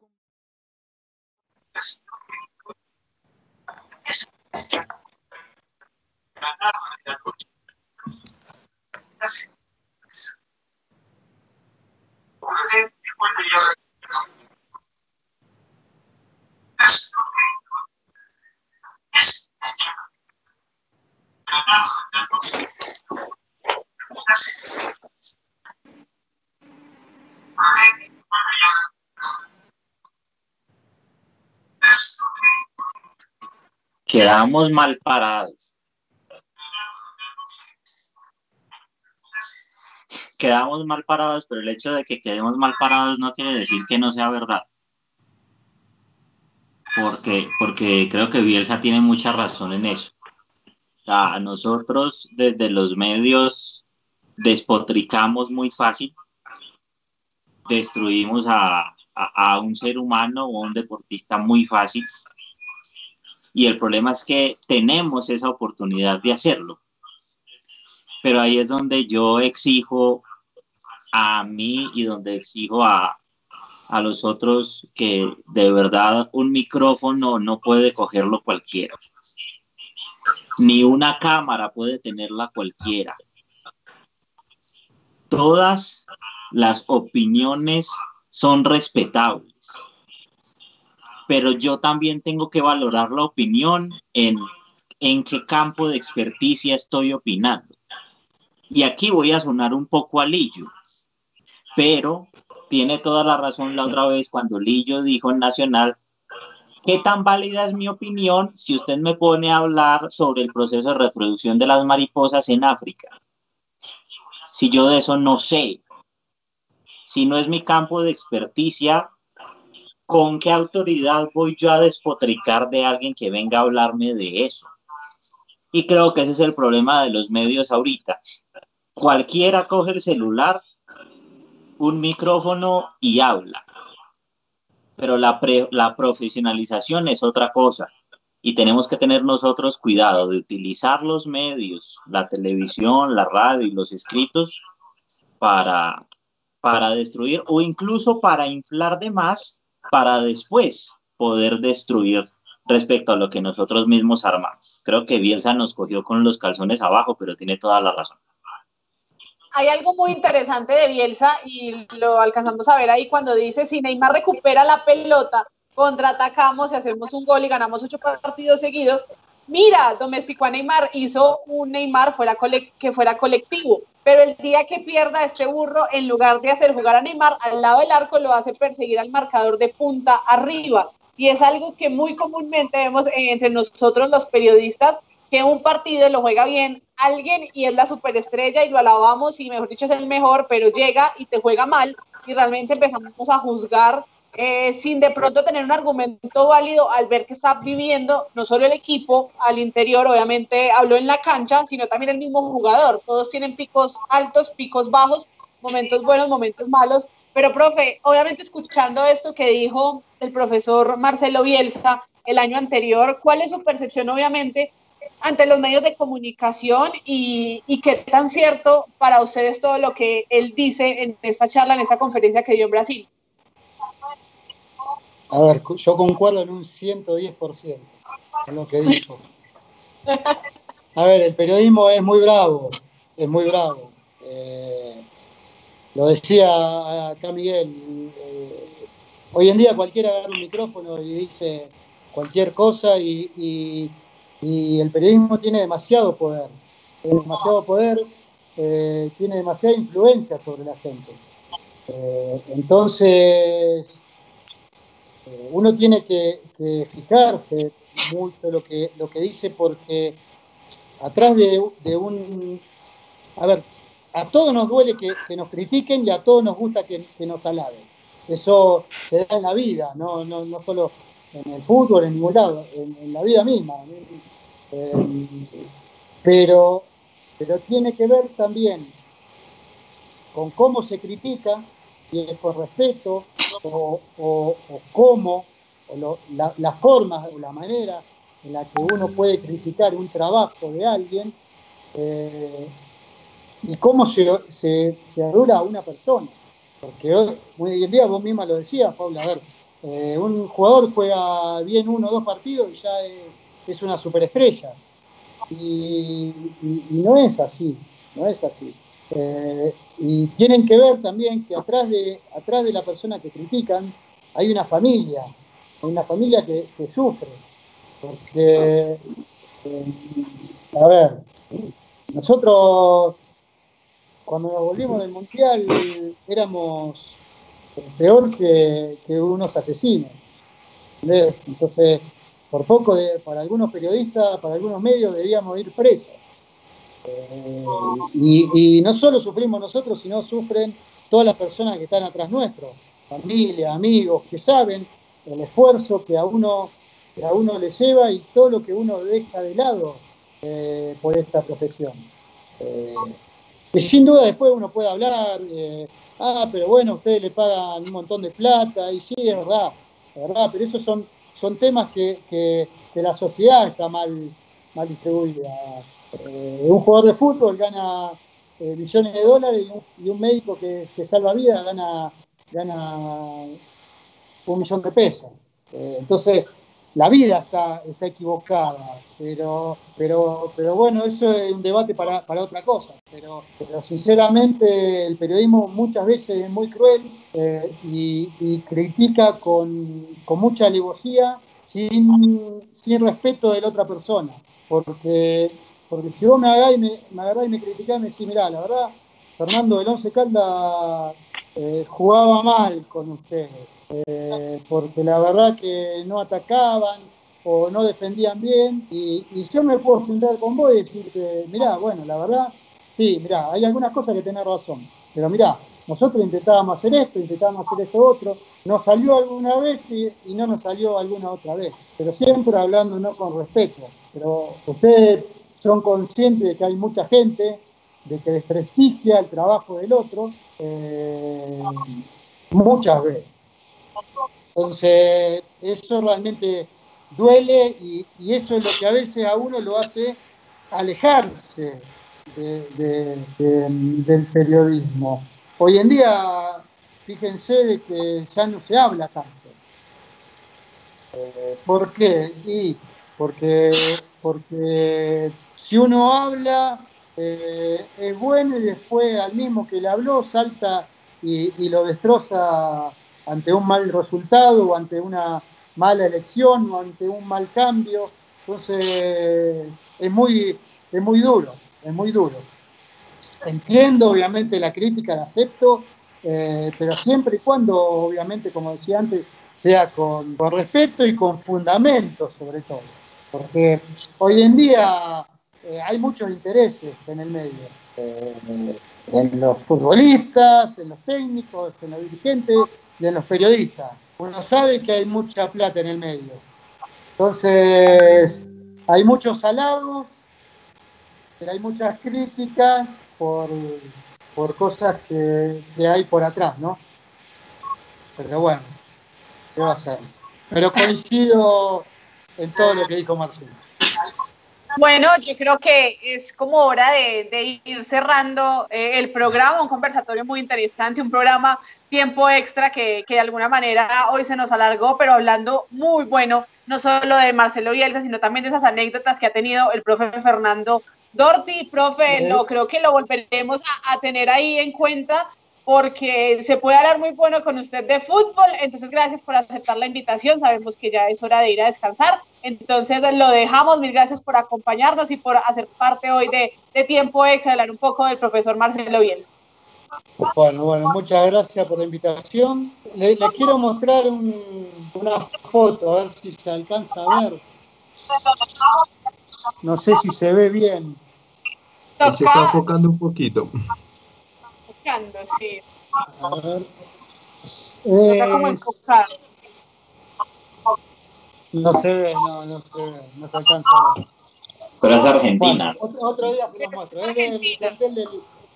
Quedamos mal parados. Quedamos mal parados, pero el hecho de que quedemos mal parados no quiere decir que no sea verdad. Porque, porque creo que Bielsa tiene mucha razón en eso. O nosotros desde los medios despotricamos muy fácil, destruimos a, a, un ser humano o un deportista muy fácil. Y el problema es que tenemos esa oportunidad de hacerlo. Pero ahí es donde yo exijo a mí y donde exijo a, a los otros que de verdad un micrófono no puede cogerlo cualquiera. Ni una cámara puede tenerla cualquiera. Todas las opiniones son respetables pero yo también tengo que valorar la opinión en, en qué campo de experticia estoy opinando. Y aquí voy a sonar un poco a Lillo, pero tiene toda la razón la otra vez cuando Lillo dijo en Nacional, ¿qué tan válida es mi opinión si usted me pone a hablar sobre el proceso de reproducción de las mariposas en África? Si yo de eso no sé, si no es mi campo de experticia, ¿con qué autoridad voy yo a despotricar de alguien que venga a hablarme de eso? Y creo que ese es el problema de los medios ahorita. Cualquiera coge el celular, un micrófono y habla. Pero la, la profesionalización es otra cosa. Y tenemos que tener nosotros cuidado de utilizar los medios, la televisión, la radio y los escritos para, para destruir o incluso para inflar de más para después poder destruir respecto a lo que nosotros mismos armamos. Creo que Bielsa nos cogió con los calzones abajo, pero tiene toda la razón.
Hay algo muy interesante de Bielsa y lo alcanzamos a ver ahí cuando dice, si Neymar recupera la pelota, contraatacamos y hacemos un gol y ganamos ocho partidos seguidos, mira, domesticó a Neymar, hizo un Neymar fuera que fuera colectivo, pero el día que pierda este burro, en lugar de hacer jugar a Neymar al lado del arco, lo hace perseguir al marcador de punta arriba. Y es algo que muy comúnmente vemos eh, entre nosotros los periodistas, que un partido lo juega bien alguien y es la superestrella y lo alabamos y mejor dicho es el mejor, pero llega y te juega mal y realmente empezamos a juzgar eh, sin de pronto tener un argumento válido al ver que está viviendo no solo el equipo al interior, obviamente habló en la cancha, sino también el mismo jugador. Todos tienen picos altos, picos bajos, momentos buenos, momentos malos. Pero, profe, obviamente escuchando esto que dijo el profesor Marcelo Bielsa el año anterior, ¿cuál es su percepción, obviamente, ante los medios de comunicación y, y qué tan cierto para ustedes todo lo que él dice en esta charla, en esta conferencia que dio en Brasil?
A ver, yo concuerdo en un 110% con lo que dijo. A ver, el periodismo es muy bravo, es muy bravo. Eh, lo decía acá Miguel, eh, hoy en día cualquiera agarra un micrófono y dice cualquier cosa y, y- el periodismo tiene demasiado poder, tiene demasiado poder, eh, tiene demasiada influencia sobre la gente. Entonces, eh, uno tiene que, fijarse mucho lo que, lo que dice porque atrás de, un... A ver, a todos nos duele que, nos critiquen y a todos nos gusta que, nos alaben. Eso se da en la vida, no, no, no solo en el fútbol, en ningún lado, en, la vida misma. Eh, pero, pero tiene que ver también con cómo se critica, si es por respeto o, o- cómo, o lo- la, forma o la manera en la que uno puede criticar un trabajo de alguien eh, y cómo se, se, se adora a una persona. Porque hoy, hoy en día vos misma lo decías, Paula, a ver, eh, un jugador juega bien uno o dos partidos y ya es, una superestrella. Y- y no es así, no es así. Eh, y tienen que ver también que atrás de, atrás de la persona que critican hay una familia, una familia que, sufre. Porque, eh, a ver, nosotros cuando nos volvimos del Mundial éramos peor que, unos asesinos. Entonces, por poco, de- para algunos periodistas, para algunos medios, debíamos ir presos. Eh, y, no solo sufrimos nosotros, sino sufren todas las personas que están atrás nuestro, familia, amigos, que saben el esfuerzo que a uno, que a uno le lleva y todo lo que uno deja de lado eh, por esta profesión. Eh, que sin duda después uno puede hablar, ah, pero bueno, ustedes le pagan un montón de plata, y sí, es verdad, verdad, pero esos son, son temas que, que- que la sociedad está mal, mal distribuida. Eh, un jugador de fútbol gana eh, millones de dólares y un, médico que, que salva vidas gana, gana un millón de pesos. Eh, entonces, la vida está, está equivocada, pero, pero, pero bueno, eso es un debate para, para otra cosa. Pero, pero sinceramente el periodismo muchas veces es muy cruel y, y critica con, con mucha alevosía sin, sin respeto de la otra persona. Porque, porque si vos me agarrás y me, me, agarrás y me criticás me decís, mirá, la verdad, Fernando del Once Caldas eh, jugaba mal con ustedes, eh, porque la verdad que no atacaban o no defendían bien, y, yo me puedo sentar con vos y decirte, mirá, bueno, la verdad, sí, mirá, hay algunas cosas que tenés razón, pero mirá, nosotros intentábamos hacer esto, intentábamos hacer esto otro, nos salió alguna vez y, y no nos salió alguna otra vez, pero siempre hablando no con respeto, pero ustedes son conscientes de que hay mucha gente de que desprestigia el trabajo del otro eh, muchas veces. Entonces, eso realmente duele y, eso es lo que a veces a uno lo hace alejarse de, de, de, del periodismo. Hoy en día, fíjense de que ya no se habla tanto. Eh, ¿Por qué? Y porque, porque si uno habla, eh, es bueno y después al mismo que le habló salta y, lo destroza ante un mal resultado o ante una mala elección o ante un mal cambio. Entonces es muy, es muy duro, es muy duro. Entiendo obviamente la crítica, la acepto, eh, pero siempre y cuando, obviamente, como decía antes, sea con, con respeto y con fundamentos sobre todo. Porque hoy en día eh, hay muchos intereses en el medio, eh, en los futbolistas, en los técnicos, en los dirigentes y en los periodistas. Uno sabe que hay mucha plata en el medio. Entonces, hay muchos halagos, pero hay muchas críticas por, por cosas que, que, hay por atrás, ¿no? Pero bueno, ¿qué va a ser? Pero coincido en todo lo que dijo Marcelo.
Bueno, yo creo que es como hora de, de ir cerrando eh, el programa, un conversatorio muy interesante, un programa tiempo extra que, que, de alguna manera hoy se nos alargó, pero hablando muy bueno, no solo de Marcelo Bielsa, sino también de esas anécdotas que ha tenido el profe Fernando Dorti. Profe, no, creo que lo volveremos a, a tener ahí en cuenta porque se puede hablar muy bueno con usted de fútbol. Entonces, gracias por aceptar la invitación. Sabemos que ya es hora de ir a descansar. Entonces, lo dejamos. Mil gracias por acompañarnos y por hacer parte hoy de, de Tiempo Extra, hablar un poco del profesor Marcelo Bielsa.
Bueno, bueno, muchas gracias por la invitación. Le, le quiero mostrar un, una foto, a ver si se alcanza a ver. No sé si se ve bien.
Se está enfocando un poquito.
Enfocando, sí.
A ver.
Está como
no se ve, no, no se ve, no se alcanza a ver.
Pero es Argentina.
Bueno, otro, otro día se los muestro. Es del plantel del,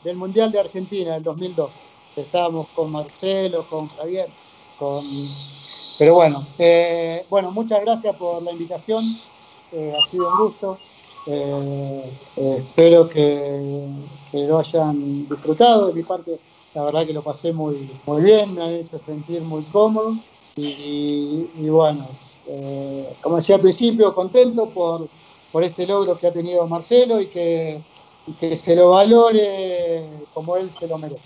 del Mundial de Argentina del 2002. Estábamos con Marcelo, con Javier, con... Pero bueno, eh, bueno, muchas gracias por la invitación. Eh, ha sido un gusto. Eh, eh, espero que, lo hayan disfrutado. De mi parte, la verdad que lo pasé muy, muy bien, me han hecho sentir muy cómodo. Y, y bueno, eh, como decía al principio, contento por, por este logro que ha tenido Marcelo y que, y que se lo valore como él se lo merece.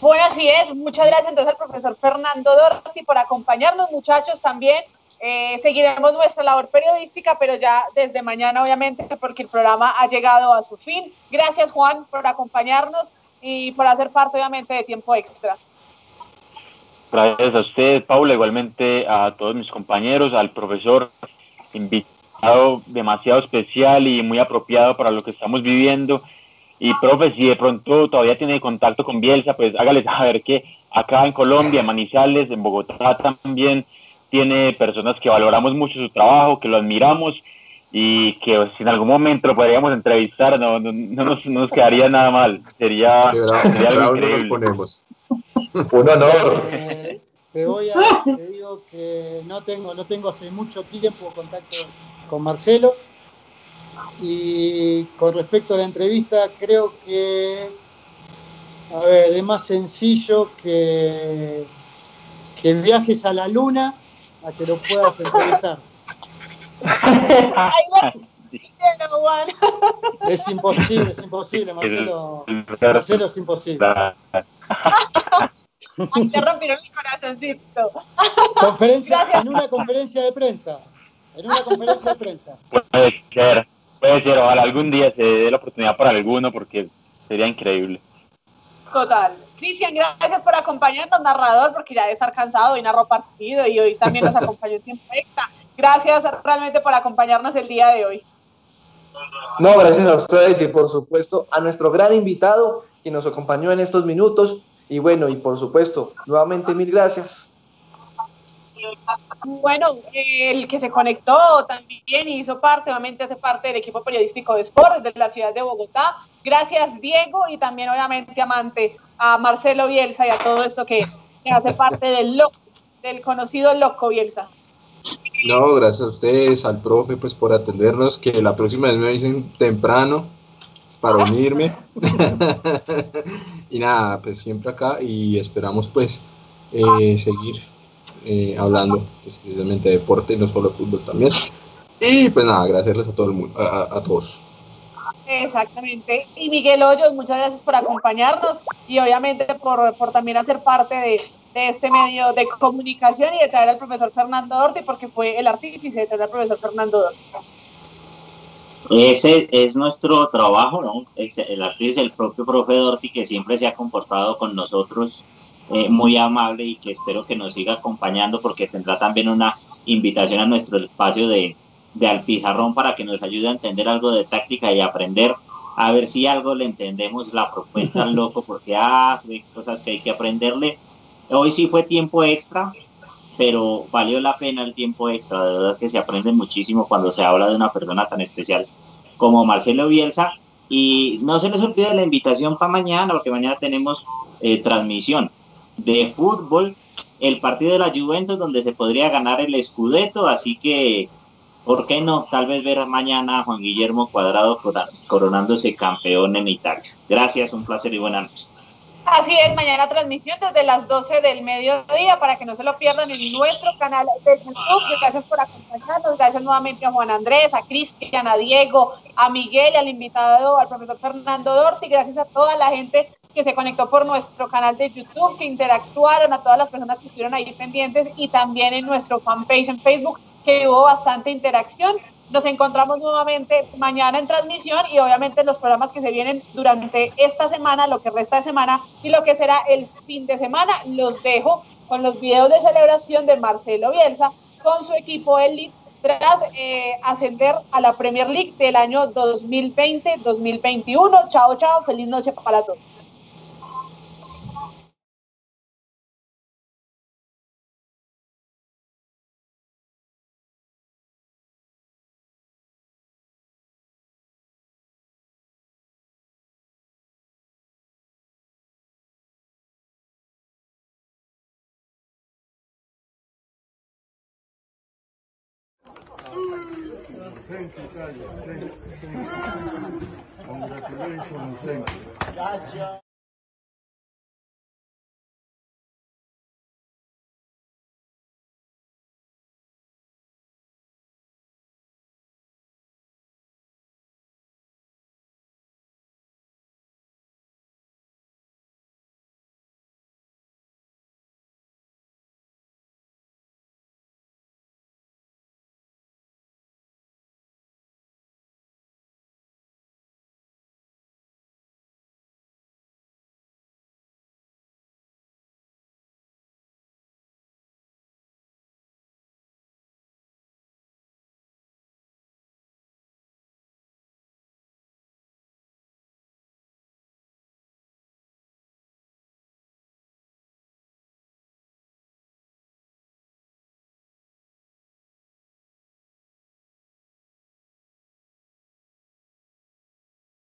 Bueno, así es. Muchas gracias entonces al profesor Fernando Dorti por acompañarnos, muchachos, también. Eh, seguiremos nuestra labor periodística, pero ya desde mañana, obviamente, porque el programa ha llegado a su fin. Gracias, Juan, por acompañarnos y por hacer parte, obviamente, de Tiempo Extra.
Gracias a usted, Paula, igualmente a todos mis compañeros, al profesor invitado demasiado especial y muy apropiado para lo que estamos viviendo. Y profe, si de pronto todavía tiene contacto con Bielsa, pues hágale saber que acá en Colombia, Manizales, en Bogotá también tiene personas que valoramos mucho su trabajo, que lo admiramos y que si en algún momento lo podríamos entrevistar, no, no, no nos, no nos quedaría nada mal. Sería,
bravo,
sería algo increíble.
ponemos. <laughs>
Un honor.
Eh, te voy a, te digo que no tengo, no tengo hace mucho tiempo contacto con Marcelo. Y con respecto a la entrevista, creo que a ver, es más sencillo que, que viajes a la luna a que lo puedas entrevistar. <laughs> Es imposible, es imposible, Marcelo. Marcelo es imposible.
Ay, te rompieron el corazoncito.
Conferencia,
Gracias.
en una conferencia de prensa. En una conferencia de prensa.
Puede ser, puede ser, ojalá algún día se dé la oportunidad para alguno porque sería increíble.
Total. Cristian, gracias por acompañarnos, narrador, porque ya debe estar cansado y narró partido y hoy también nos <laughs> acompañó en tiempo extra. Gracias realmente por acompañarnos el día de hoy.
No, gracias a ustedes y por supuesto a nuestro gran invitado que nos acompañó en estos minutos. Y bueno, y por supuesto, nuevamente mil gracias.
Bueno, el que se conectó también hizo parte, obviamente hace parte del equipo periodístico de Sport de la ciudad de Bogotá. Gracias, Diego, y también obviamente amante a Marcelo Bielsa y a todo esto que, que hace parte del loco, del conocido loco Bielsa.
No, gracias a ustedes, al profe, pues por atendernos, que la próxima vez me dicen temprano para unirme. <laughs> y nada, pues siempre acá y esperamos pues eh, seguir eh, hablando pues, precisamente de deporte no solo de fútbol también. Y pues nada, agradecerles a todo el mundo, a- a todos.
Exactamente. Y Miguel Hoyos, muchas gracias por acompañarnos y obviamente por, por también hacer parte de, de este medio de comunicación y de traer al profesor Fernando Dorti, porque fue el artífice de traer al profesor Fernando Dorti.
Ese es nuestro trabajo, ¿no? Es el artista, el propio profe Dorti, que siempre se ha comportado con nosotros eh, muy amable y que espero que nos siga acompañando porque tendrá también una invitación a nuestro espacio de, de al pizarrón para que nos ayude a entender algo de táctica y aprender a ver si algo le entendemos la propuesta al loco <laughs> porque ah, hay cosas que hay que aprenderle. Hoy sí fue tiempo extra, pero valió la pena el tiempo extra, de verdad que se aprende muchísimo cuando se habla de una persona tan especial como Marcelo Bielsa. Y no se les olvide la invitación para mañana, porque mañana tenemos eh, transmisión de fútbol, el partido de la Juventus, donde se podría ganar el Scudetto, así que, ¿por qué no? Tal vez ver mañana a Juan Guillermo Cuadrado coronándose campeón en Italia. Gracias, un placer y buenas noches.
Así es, mañana transmisión desde las 12 del mediodía para que no se lo pierdan en nuestro canal de YouTube. Gracias por acompañarnos, gracias nuevamente a Juan Andrés, a Cristian, a Diego, a Miguel, al invitado, al profesor Fernando Dorti. Gracias a toda la gente que se conectó por nuestro canal de YouTube, que interactuaron, a todas las personas que estuvieron ahí pendientes y también en nuestro fanpage en Facebook, que hubo bastante interacción. Nos encontramos nuevamente mañana en transmisión y obviamente los programas que se vienen durante esta semana, lo que resta de semana y lo que será el fin de semana, los dejo con los videos de celebración de Marcelo Bielsa con su equipo Elite tras eh, ascender a la Premier League del año 2020-2021. Chao, chao, feliz noche para todos.
Thank you, Congratulations. Thank you. Thank